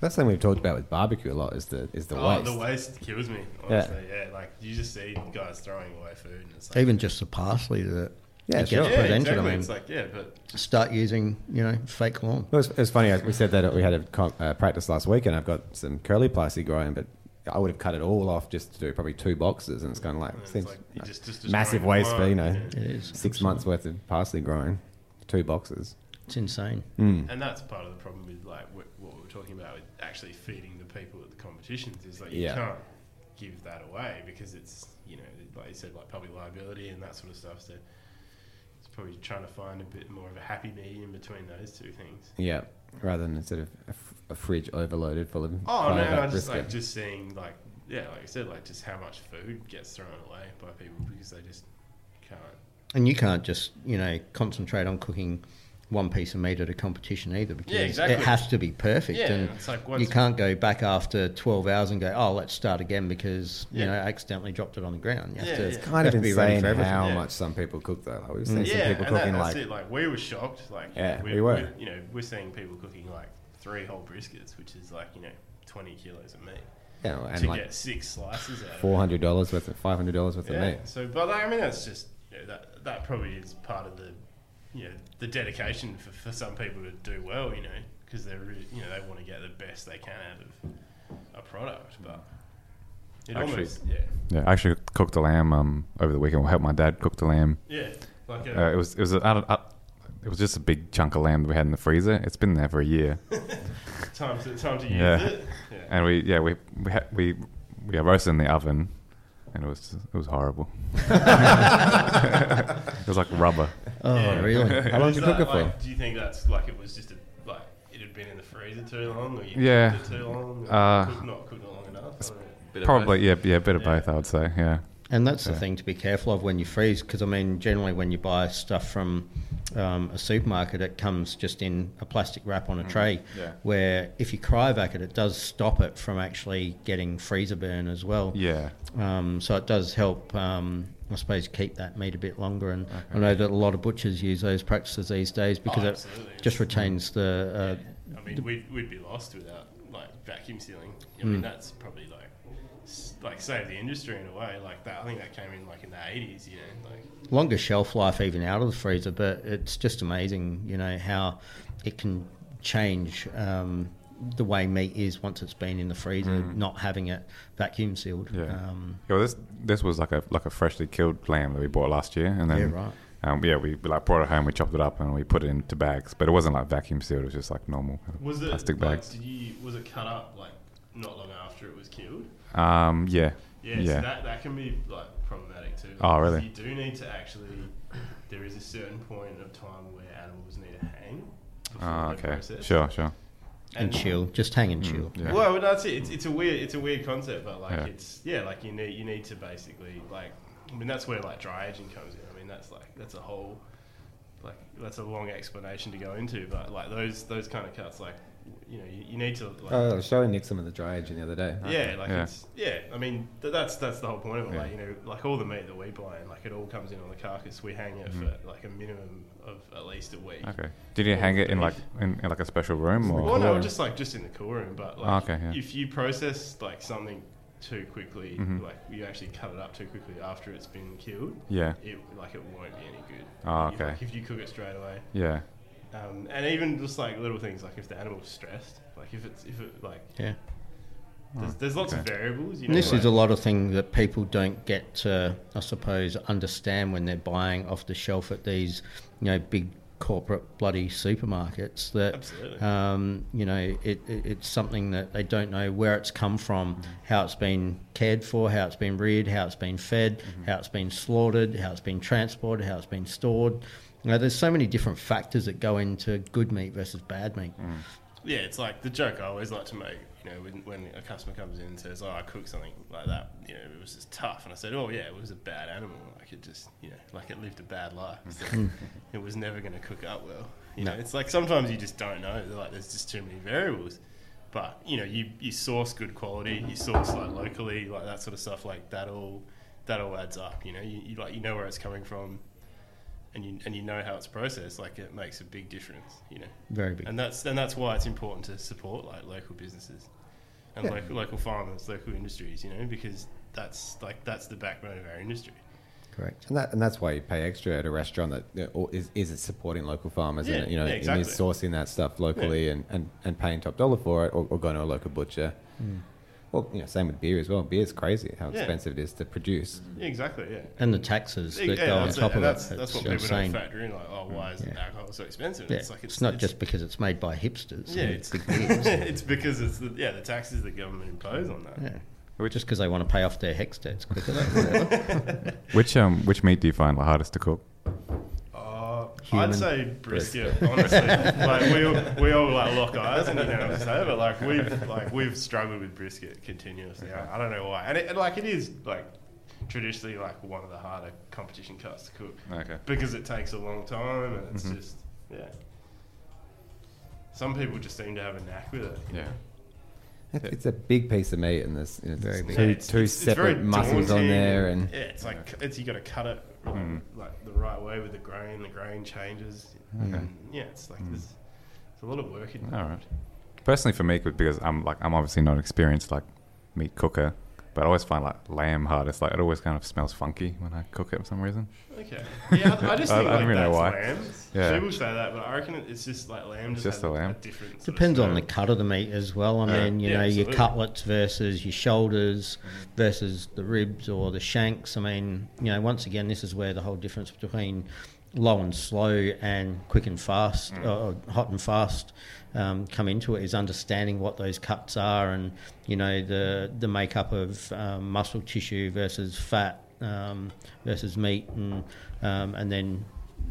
That's something we've talked about with barbecue a lot. Is the is the oh, waste. the waste kills me. Honestly, yeah. Like you just see guys throwing away food, and it's like, Even just the parsley that Yeah, it sure. gets yeah, presented. exactly. I mean, it's like yeah, but start using you know fake lawn. Well, it's, it's funny. We said that we had a co- uh, practice last week, and I've got some curly parsley growing, but I would have cut it all off just to do probably two boxes, and it's kind of like, it's seems like you just, just massive waste the for you know plant, It is six absolutely. months worth of parsley growing, two boxes. It's insane. Mm. And that's part of the problem with like what, what we were talking about with actually feeding the people at the competitions is like you Yeah. can't give that away because it's you know like you said like public liability and that sort of stuff. So it's probably trying to find a bit more of a happy medium between those two things. Yeah, rather than sort of a, f- a fridge overloaded full of. Oh fried no, I just brisket. like just seeing like yeah, like I said, like just how much food gets thrown away by people because they just can't. And you can't just you know concentrate on cooking one piece of meat at a competition either because exactly. it has to be perfect. Yeah, and it's like you can't go back after 12 hours and go, oh, let's start again because, you know, I accidentally dropped it on the ground. You have Yeah, to. It's It's kind of have to be insane how Yeah. much some people cook though. Like we've mm. seen some yeah, people and that, cooking that's like it. Like we were shocked. Like Yeah, we, we were. you know, we're seeing people cooking like three whole briskets, which is like you know twenty kilos of meat yeah, know, and to like get six slices out. four of hundred dollars worth of five hundred dollars worth it. of meat. So, but like, I mean, that's just you know, that that probably is part of the you know the dedication for, for some people to do well, you know, because they're really, you know they want to get the best they can out of a product, but it Actually- almost yeah Yeah, I actually cooked the lamb um, over the weekend. I helped my dad cook the lamb. yeah like a, Uh, it was it was a, I don't- I- it was just a big chunk of lamb that we had in the freezer. It's been there for a year, time to time to use Yeah. it. Yeah. and we yeah we we had, we we roasted in the oven, and it was it was horrible. it was like rubber. Oh, Yeah. really? How long did you cook it for? like, Do you think that's like it was just a like it had been in the freezer too long, or you Yeah. cooked it too long, or Uh, cooked, not cooked it long enough? Bit Probably both. yeah yeah a bit of Yeah. both I would say yeah And that's the thing to be careful of when you freeze, because I mean, generally when you buy stuff from um, a supermarket, it comes just in a plastic wrap on a tray. Yeah. Where if you cryovac it, it does stop it from actually getting freezer burn as well. yeah Um, so it does help, um, I suppose, keep that meat a bit longer. And I know that a lot of butchers use those practices these days because Oh, it just retains the. Uh, I mean, we'd, we'd be lost without like vacuum sealing. I Hmm. mean, that's probably like like saved the industry in a way. Like that, I think that came in like in the eighties. You know, like longer shelf life even out of the freezer, but it's just amazing, you know, how it can change um, the way meat is once it's been in the freezer, not having it vacuum sealed. Mm. yeah. Um, yeah well, this this was like a like a freshly killed lamb that we bought last year, and then Yeah, right. Um, yeah, we like brought it home, we chopped it up, and we put it into bags. But it wasn't like vacuum sealed; it was just like normal kind of was it plastic like, bags. Did you was it cut up like not long after it was killed? Um, yeah, Yeah, so that that can be like problematic too. Oh, really? You do need to actually. There is a certain point of time where animals need to hang. Before oh, okay, sure, sure. And chill, just hang and mm, chill. yeah. Well, that's it. It's, it's a weird, it's a weird concept, but like Yeah. it's yeah, like you need you need to basically like, I mean that's where like dry aging comes in. I mean that's like that's a whole, like that's a long explanation to go into, but like those those kind of cuts, like you know you, you need to like. Oh, I was showing Nick some of the dry aging the other day. yeah, like Yeah. it's yeah. I mean th- that's that's the whole point of it. Yeah. Like you know, like all the meat that we buy, and like it all comes in on the carcass. We hang it for like a minimum of at least a week. Mm-hmm. Okay. Did you hang it in like in, in like a special room or? Well, no, room. just like just in the cool room. But like, Oh, okay, yeah. if you process like something too quickly, Mhm. like you actually cut it up too quickly after it's been killed, Yeah. it like it won't be any good. Oh, If, okay. like, if you cook it straight away, Yeah. Um, and even just like little things like if the animal's stressed, like if it's if it like Yeah. there's, there's lots of variables. You know, this like, is a lot of things that people don't get to, I suppose, understand when they're buying off the shelf at these, you know, big corporate bloody supermarkets. That Absolutely. um, you know, it, it, it's something that they don't know where it's come from, how it's been cared for, how it's been reared, how it's been fed, how it's been slaughtered, how it's been transported, how it's been stored. You know, there's so many different factors that go into good meat versus bad meat. Mm. Yeah, it's like the joke I always like to make. You know, when, when a customer comes in and says, "Oh, I cooked something like that," you know, it was just tough, and I said, "Oh, yeah, it was a bad animal. Like it just, you know, like it lived a bad life. So it was never going to cook up well." You know, it's like sometimes you just don't know. Like there's just too many variables. But you know, you, you source good quality, you source like locally, like that sort of stuff. Like that all that all adds up. You know, you, you like you know where it's coming from, and you and you know how it's processed. Like it makes a big difference. You know Very big. and that's and that's why it's important to support like local businesses and Yeah. local local farmers, local industries. You know, because that's like that's the backbone of our industry. Correct. And, that, and that's why you pay extra at a restaurant that you know, is, is it supporting local farmers Yeah, and you know yeah, and exactly. is sourcing that stuff locally and, and, and paying top dollar for it or, or going to a local butcher. Hmm. Well, you know, same with beer as well. Beer is crazy how Yeah. expensive it is to produce. Yeah, exactly. Yeah. And the taxes that Yeah, go on top it. of And that's, it. that's it's what people insane. don't factor in. Like, oh, why is Yeah. alcohol so expensive? Yeah. It's like it's, not just because it's made by hipsters. yeah, and it's big beers. it's because it's the, yeah the taxes the government impose on that. yeah. Just because they want to pay off their HECS debts quicker. Which um which meat do you find the hardest to cook? Human I'd say brisket, honestly. like we all, we all like lock eyes and you know what to say, but like we've like we've struggled with brisket continuously. I, I don't know why, and, it, and like it is like traditionally like one of the harder competition cuts to cook Okay. because it takes a long time and it's Mhm. just yeah. Some people just seem to have a knack with it. Yeah. know? It's, it's a big piece of meat and there's you know, Very big. two, Yeah, it's- two it's- it's very separate muscles on there and- and yeah, it's like it's you got to cut it like, Mm. like the right way with the grain. The grain changes. Okay. Yeah, it's like Mm. there's, there's a lot of work in. All right. Personally, for me, because I'm like I'm obviously not an experienced like meat cooker. But I always find like lamb hardest. Like it always kind of smells funky when I cook it for some reason. Okay. Yeah, I, I just I- think I like don't really know why. lamb. Yeah. People say that, but I reckon it's just like lamb. Just, Just the a- lamb? A different sort of Depends on the cut of the meat as well. I Yeah. mean, you Yeah, know, your cutlets versus your shoulders mm. versus the ribs or the shanks. I mean, you know, once again, this is where the whole difference between low and slow and quick and fast, or hot and fast, um, come into it. Is understanding what those cuts are and you know the the makeup of um, muscle tissue versus fat um, versus meat, and um, and then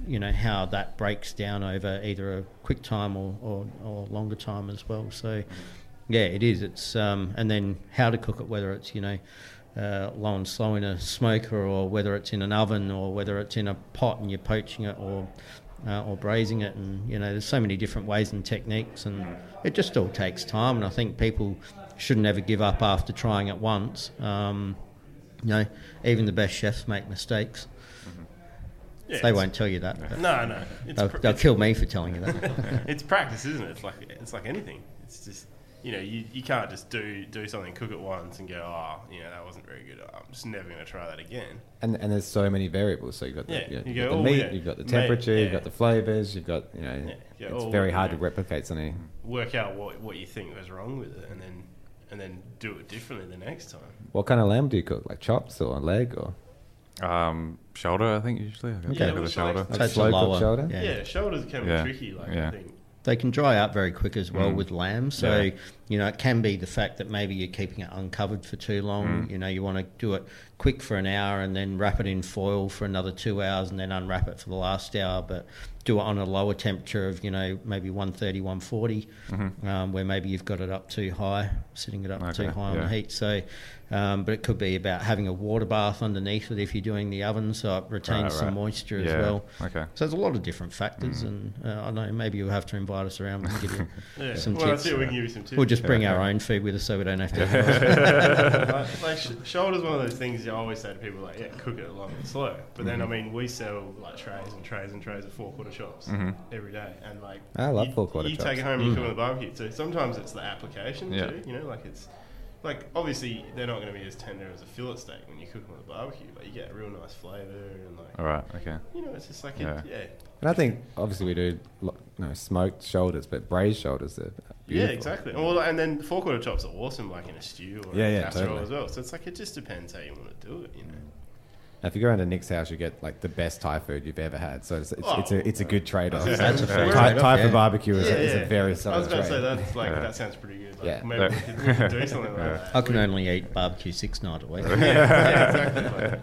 you know how that breaks down over either a quick time or, or, or longer time as well. So yeah, it is. It's um, and then how to cook it, whether it's you know uh, low and slow in a smoker or whether it's in an oven or whether it's in a pot and you're poaching it or uh, or braising it, and you know there's so many different ways and techniques, and it just all takes time. And I think people shouldn't ever give up after trying it once. Um, you know, even the best chefs make mistakes. Yeah, they won't tell you that. No, no. It's, They'll, pr- they'll kill me for telling you that. it's practice, isn't it? It's like it's like anything. It's just you know you, you can't just do do something, cook it once, and go, oh, you know that wasn't very good. I'm just never going to try that again. And and there's so many variables. So you've got the, Yeah, you you you've go, got the oh, meat, yeah, you've got the mate, temperature, you've got the flavors, you've got you know. Yeah, yeah, it's all- very hard yeah. to replicate something. Work out what what you think was wrong with it, and then and then do it differently the next time. What kind of lamb do you cook? Like chops or leg or Um, shoulder, I think usually. I Okay. okay. Yeah, the shoulder. like- like That's a slow cooked lower- shoulder? yeah. Yeah, shoulders can be Yeah. tricky. Like Yeah. I think. They can dry out very quick as well Mm. with lamb. So, Yeah. you know, it can be the fact that maybe you're keeping it uncovered for too long. Mm. You know, you want to do it quick for an hour and then wrap it in foil for another two hours and then unwrap it for the last hour, but do it on a lower temperature of, you know, maybe 130, 140, um, where maybe you've got it up too high, sitting it up too Mm-hmm. High on yeah. the heat. So, um, but it could be about having a water bath underneath it if you're doing the oven so it retains Right, some right. moisture as well. okay. So there's a lot of different factors, Mm. and uh, I know maybe you'll have to invite us around and give you Yeah. some well, tips. that's it. We can give you some tips. We'll just bring Yeah. our own food with us so we don't have to. like, like sh- shoulders one of those things you always say to people like yeah cook it long and slow but then I Mm-hmm. mean we sell like trays and trays and trays of four quarter chops Mhm. every day and like I love you, four-quarter you chops. take it home and you cook on the barbecue so sometimes it's the application Yeah. too you know like it's like obviously they're not going to be as tender as a fillet steak when you cook them on the barbecue but you get a real nice flavour and like All right. Okay. you know it's just like Yeah. it, yeah And I think obviously we do lo- no smoked shoulders, but braised shoulders are beautiful. yeah, beautiful. exactly. Well, and then four quarter chops are awesome, like in a stew or Yeah, a yeah, casserole totally. as well. So it's like it just depends how you want to do it, you know. Now, if you go around to Nick's house, you get like the best Thai food you've ever had. So it's, it's, Oh. it's a it's a oh. good trade off. That's a Thai, trade-off, Thai for yeah. barbecue is, a, is a very I was going to say trade. that's like Yeah. that sounds pretty good. Like, Yeah. maybe we could, we could do something like that. I can only eat barbecue six nights a week. yeah, exactly. Like,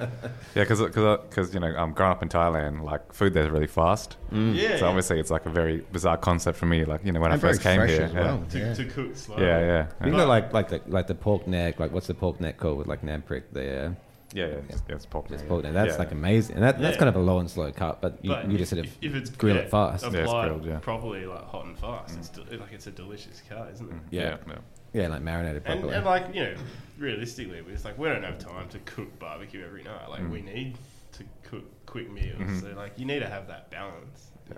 Yeah, because because you know I'm growing up in Thailand, like food there's really fast. Mm. yeah, So obviously it's like a very bizarre concept for me. Like you know when And I first came here. as yeah. well. to, Yeah. to cook slow. Yeah, yeah, You yeah. got like like the like the pork neck, like what's the pork neck called with like nam prik? The yeah, yeah, it's, yeah, it's pop. it's yeah. That's Yeah. like amazing. And that, that's kind of a low and slow cut, but you, But you just sort of if, if it's grill yeah, it fast. Yeah, it's applied grilled, yeah. properly, like hot and fast, it's de- like it's a delicious cut, isn't it? yeah. yeah, yeah. yeah, like marinated And, properly. and like you know, realistically, it's like we don't have time to cook barbecue every night. Like Mm. we need to cook quick meals. Mhm. So like you need to have that balance. Yeah,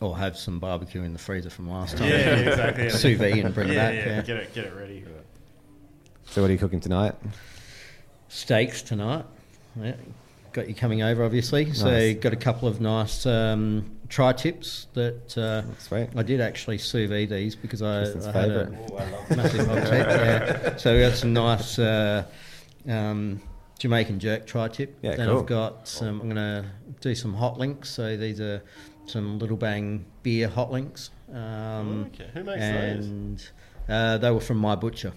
Or have some barbecue in the freezer from last time. yeah, time. exactly. Yeah. Sous vide and bring it back. yeah, yeah. Get it, get it ready. so what are you cooking tonight? Steaks tonight. Yeah. Got you coming over, obviously. So Nice. got a couple of nice um, tri tips that uh, I did actually sous vide these because I, I had a favourite. massive hog tip. Yeah. So we got some nice uh, um, Jamaican jerk tri tip. Yeah, then cool. I've got some. I'm going to do some hot links. So these are some Little Bang beer hot links. Um, okay, who makes those? and uh, they were from my butcher.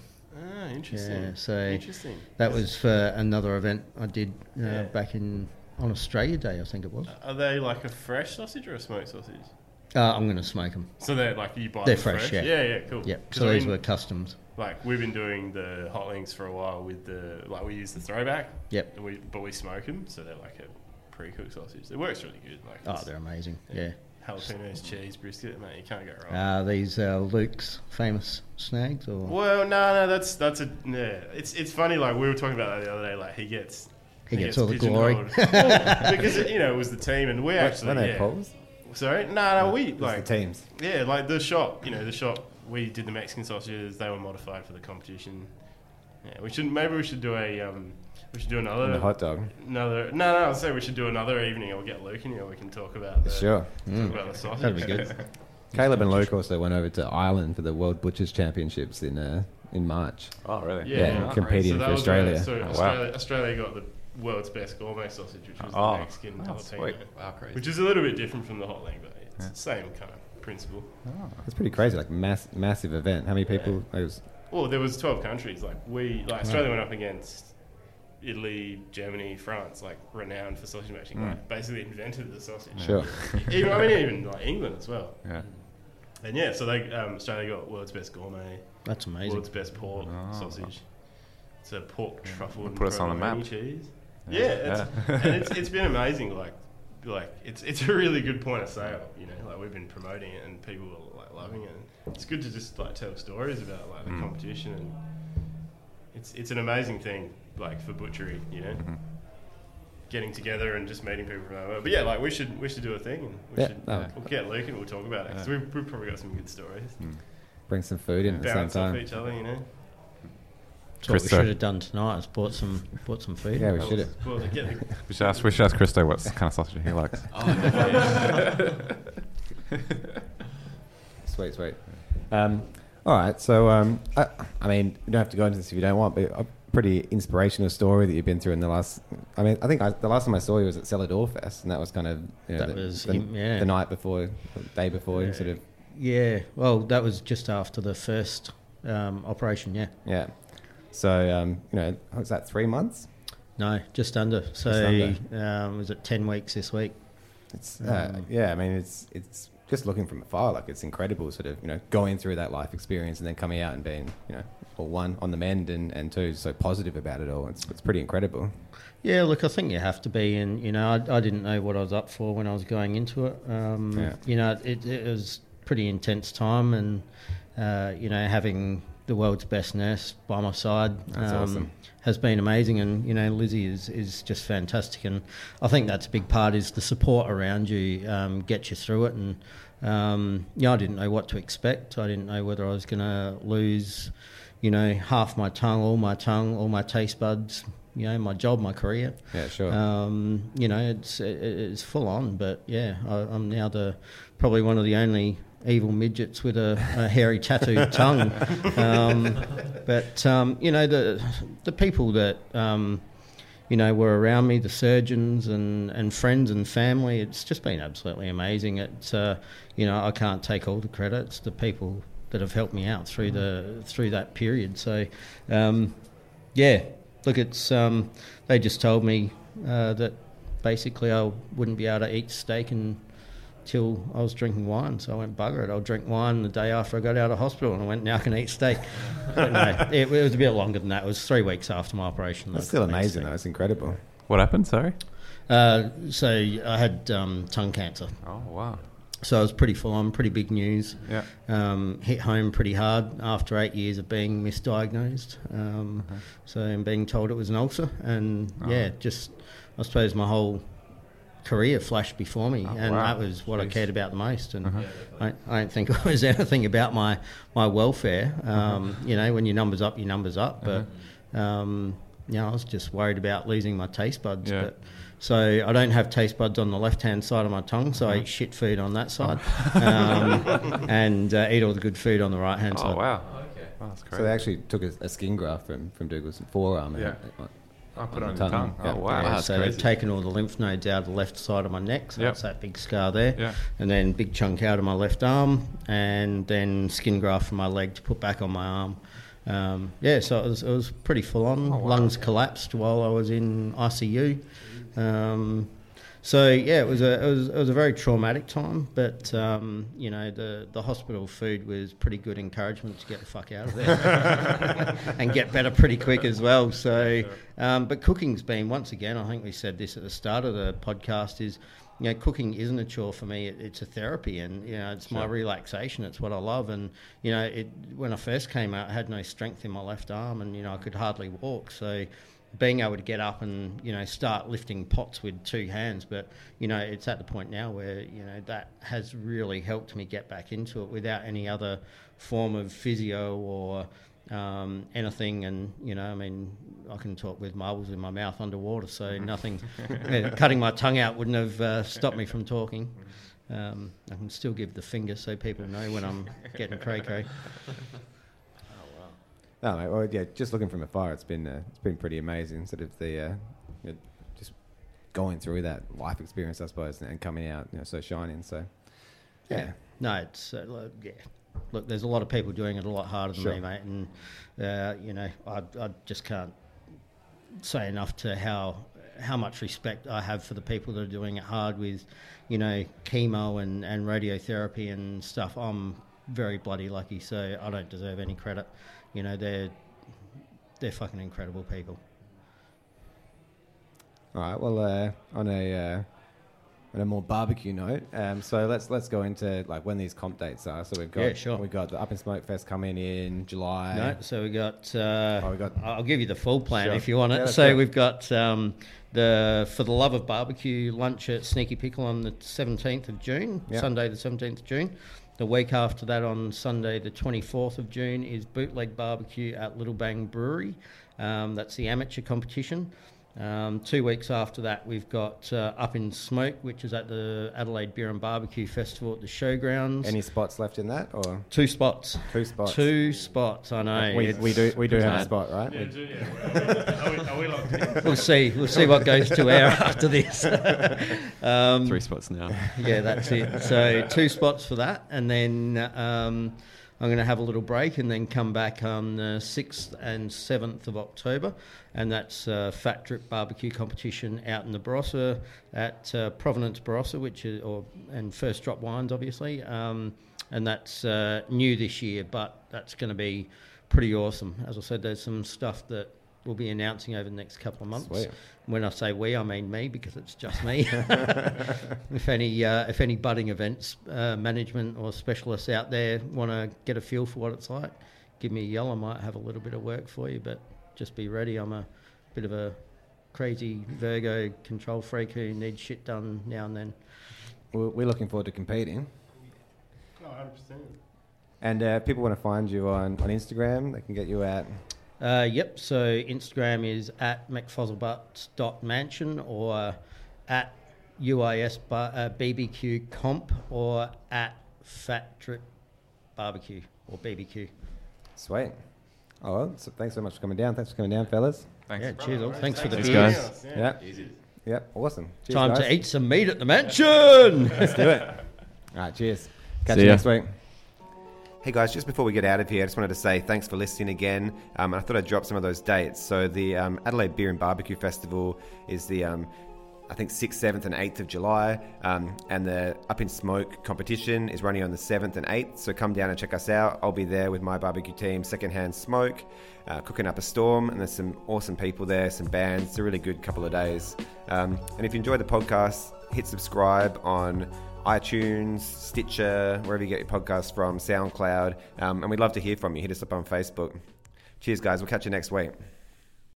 Interesting. Yeah, so interesting. That was for another event I did uh, Yeah. back in on Australia Day, I think it was. Are they like a fresh sausage or a smoked sausage? Uh, I'm going to smoke them. So they're like you buy They're them fresh, yeah. Yeah, yeah, cool. Yeah. So I these mean, were customs. like we've been doing the hot links for a while with the like we use the throwback. Yep. And we but we smoke them, so they're like a pre-cooked sausage. It works really good. Like Oh, they're amazing. Yeah. Jalapenos, cheese, brisket, mate. You can't go wrong. Uh, these uh, Luke's famous snags, or Well, no, no, that's that's a yeah. It's it's funny. Like we were talking about that the other day. Like he gets He gets all the pigeonholed. Well, because it, you know it was the team, and we actually When they yeah. polls? Sorry, no, no, we It's like the teams. yeah, like the shop. You know, the shop. We did the Mexican sausages. They were modified for the competition. Yeah, we should maybe we should do a um, we should do another the hot dog. another no no I'll say we should do another evening. I'll get Luke in here. We can talk about the, Sure. talk about the sausage. That'd be good. Caleb and Luke also went over to Ireland for the World Butchers Championships in uh, in March. Oh, really? Yeah, Yeah, right. competing So for that Australia. where- so Oh, wow. Australia, Australia got the world's best gourmet sausage, which was Oh, the Mexican oh, jalapeno, sweet. Wow, crazy. which is a little bit different from the hot link, but it's Yeah. the same kind of principle. Oh. It's pretty crazy, like mass, massive event. How many people? It was Well, there was twelve countries. Like we, like Australia went up against Italy, Germany, France, like renowned for sausage making. Mm. Like basically invented the sausage. sure. even I mean, even like England as well. Yeah. And yeah, so they um, Australia got world's best gourmet, That's amazing. world's best pork Oh. sausage. It's a pork truffle and Put us on the map. cheese. Yeah. Yeah, it's, Yeah. and it's it's been amazing. Like like it's it's a really good point of sale. You know, like we've been promoting it and people are like loving it. It's good to just like tell stories about like the Mm. competition and it's it's an amazing thing like for butchery. You know. Mhm. Getting together and just meeting people from around the world. But yeah, like we should we should do a thing and we Yeah, should no. we'll get Luke and we'll talk about it because Yeah. we've, we've probably got some good stories. Mm. Bring some food in at the same Bounce off time. each other, you know. That's what we should have done tonight. Is bought some bought some food. Yeah, we should have. Well, get the, We should ask, we should ask Christo what kind of sausage he likes. Sweet, sweet. Um, all right, so um, I, I mean, you don't have to go into this if you don't want, but a pretty inspirational story that you've been through in the last. I mean, I think I, the last time I saw you was at Cellar Door Fest, and that was kind of you know, That the, was the, im- yeah. the night before, the day before, you sort of Yeah, well, that was just after the first um, operation. Yeah, yeah. So um, you know, was that three months? no, just under. So Just Um, was it ten weeks this week? It's uh, yeah. I mean, it's it's just looking from afar, like it's incredible, sort of you know, going through that life experience and then coming out and being you know, well, one on the mend and and two so positive about it all. It's it's pretty incredible. Yeah, look, I think you have to be, and you know, I, I didn't know what I was up for when I was going into it. Um, Yeah. You know, it, it was pretty intense time, and uh, you know, having the world's best nurse by my side um, awesome. has been amazing, and you know, Lizzie is is just fantastic, and I think that's a big part is the support around you um, get you through it, and um, yeah, I didn't know what to expect. I didn't know whether I was going to lose, you know, half my tongue, all my tongue, all my taste buds, you know, my job, my career. Yeah, sure. Um, you know, it's it, it's full on, but yeah, I, I'm now the probably one of the only evil midgets with a, a hairy tattooed tongue. Um, but um, you know, the the people that um, you know were around me, the surgeons and, and friends and family, it's just been absolutely amazing. It's uh, you know, I can't take all the credit. It's the people that have helped me out through the through that period. So. Um, yeah, look, it's um, they just told me uh, that basically I wouldn't be able to eat steak until I was drinking wine. So I went bugger it. I'll drink wine the day after I got out of hospital, and I went now I can eat steak. but no, it, it was a bit longer than that. It was three weeks after my operation. That's still amazing, steak. though. It's incredible. What happened? Sorry. Uh, so I had um, tongue cancer. Oh wow. So it was pretty full on, pretty big news. Yeah. Um, hit home pretty hard after eight years of being misdiagnosed. Um, So and being told it was an ulcer, and Oh. yeah, just I suppose my whole career flashed before me, Oh, and wow. that was what I cared about the most. And Uh-huh. I, I don't think it was anything about my my welfare. Um, You know, when your numbers up, your numbers up. But um, you know, I was just worried about losing my taste buds. Yeah. But so I don't have taste buds on the left hand side of my tongue, so I eat shit food on that side, um, and uh, eat all the good food on the right hand side. Oh side. wow. Oh, that's So they actually took a, a skin graft from from Douglas forearm. and- Yeah. I put it on on the tongue. tongue. Yeah. Oh wow. Yeah, That's so crazy. they've taken all the lymph nodes out of the left side of my neck, so Yep. that's that big scar there. Yeah. And then big chunk out of my left arm, and then skin graft from my leg to put back on my arm. Um, yeah, so it was, it was pretty full on. Oh, wow. Lungs collapsed while I was in ICU. Um, so yeah, it was a it was, it was a very traumatic time, but um, you know the the hospital food was pretty good encouragement to get the fuck out of there and get better pretty quick as well. So, um, but cooking's been once again. I think we said this at the start of the podcast. Is you know, cooking isn't a chore for me. It, it's a therapy, and you know, it's my relaxation. It's what I love. And you know, it when I first came out, I had no strength in my left arm, and you know, I could hardly walk. So being able to get up and you know start lifting pots with two hands but you know it's at the point now where you know that has really helped me get back into it without any other form of physio or um, anything, and you know, I mean, I can talk with marbles in my mouth underwater, so nothing. cutting my tongue out wouldn't have uh, stopped me from talking. Um, I can still give the finger so people know when I'm getting cray cray. No, mate, well, yeah, just looking from afar, it's been uh, it's been pretty amazing. Sort of the uh, you know, just going through that life experience, I suppose, and coming out, you know, so shining. So, yeah, No, it's uh, look, yeah. Look, there's a lot of people doing it a lot harder than Sure. me, mate, and uh, you know, I, I just can't say enough to how how much respect I have for the people that are doing it hard with, you know, chemo and, and radiotherapy and stuff. I'm very bloody lucky, so I don't deserve any credit. You know, they're they're fucking incredible people. All right. Well, uh, on a uh, on a more barbecue note, um, so let's let's go into like when these comp dates are. So we've got Yeah, sure. we've got the Up in Smoke Fest coming in July. No, so we got. Uh, Oh, we got- I'll give you the full plan Sure. if you want it. Yeah, so we've got um, the for the love of barbecue lunch at Sneaky Pickle on the seventeenth of June, Yeah. Sunday the seventeenth of June. The week after that, on Sunday the twenty fourth of June, is bootleg barbecue at Little Bang Brewery. Um, that's the amateur competition. Um, two weeks after that, we've got uh, Up in Smoke, which is at the Adelaide Beer and Barbecue Festival at the Showgrounds. Any spots left in that, or Two spots. two spots? Two spots. I know. We, we do we do have a spot, right? Yeah, We- do, yeah. Are we, are we locked in? We'll see. We'll see what goes to air after this. um, Three spots now. yeah, that's it. So two spots for that, and then um, I'm going to have a little break, and then come back on the sixth and seventh of October, and that's uh, Fat Drip Barbecue competition out in the Barossa at uh, Provenance Barossa, which is or and First Drop Wines, obviously, um, and that's uh, new this year, but that's going to be pretty awesome. As I said, there's some stuff that we'll be announcing over the next couple of months. Sweet. When I say we, I mean me because it's just me. if any uh, if any budding events uh, management or specialists out there want to get a feel for what it's like, give me a yell. I might have a little bit of work for you, but just be ready. I'm a bit of a crazy Virgo control freak who needs shit done now and then. We're, we're looking forward to competing. Oh, 100%. And uh, people want to find you on, on Instagram. They can get you at Uh, yep. So Instagram is at mcfuzzlebutt.mansion or at UIS bar, uh, BBQ comp or at Fat Drip Barbecue or BBQ. Sweet. Oh, well, so thanks so much for coming down. Thanks for coming down, fellas. Thanks. Yeah, cheers. all. Thanks for the Thanks, beers. guys. Yeah. Yeah. Awesome. Cheers, Time guys. to eat some meat at the mansion. Let's do it. All right. Cheers. Catch See you ya. next week. Hey guys, just before we get out of here, I just wanted to say thanks for listening again. Um, I thought I'd drop some of those dates. So the um, Adelaide Beer and Barbecue Festival is the um, I think 6th, 7th, and 8th of July. Um, and the Up in Smoke competition is running on the 7th and 8th. So come down and check us out. I'll be there with my barbecue team, Secondhand Smoke, uh, cooking up a storm. And there's some awesome people there, some bands. It's a really good couple of days. Um, and if you enjoyed the podcast, hit subscribe on iTunes, Stitcher, wherever you get your podcasts from, SoundCloud. Um, and we'd love to hear from you. Hit us up on Facebook. Cheers, guys. We'll catch you next week.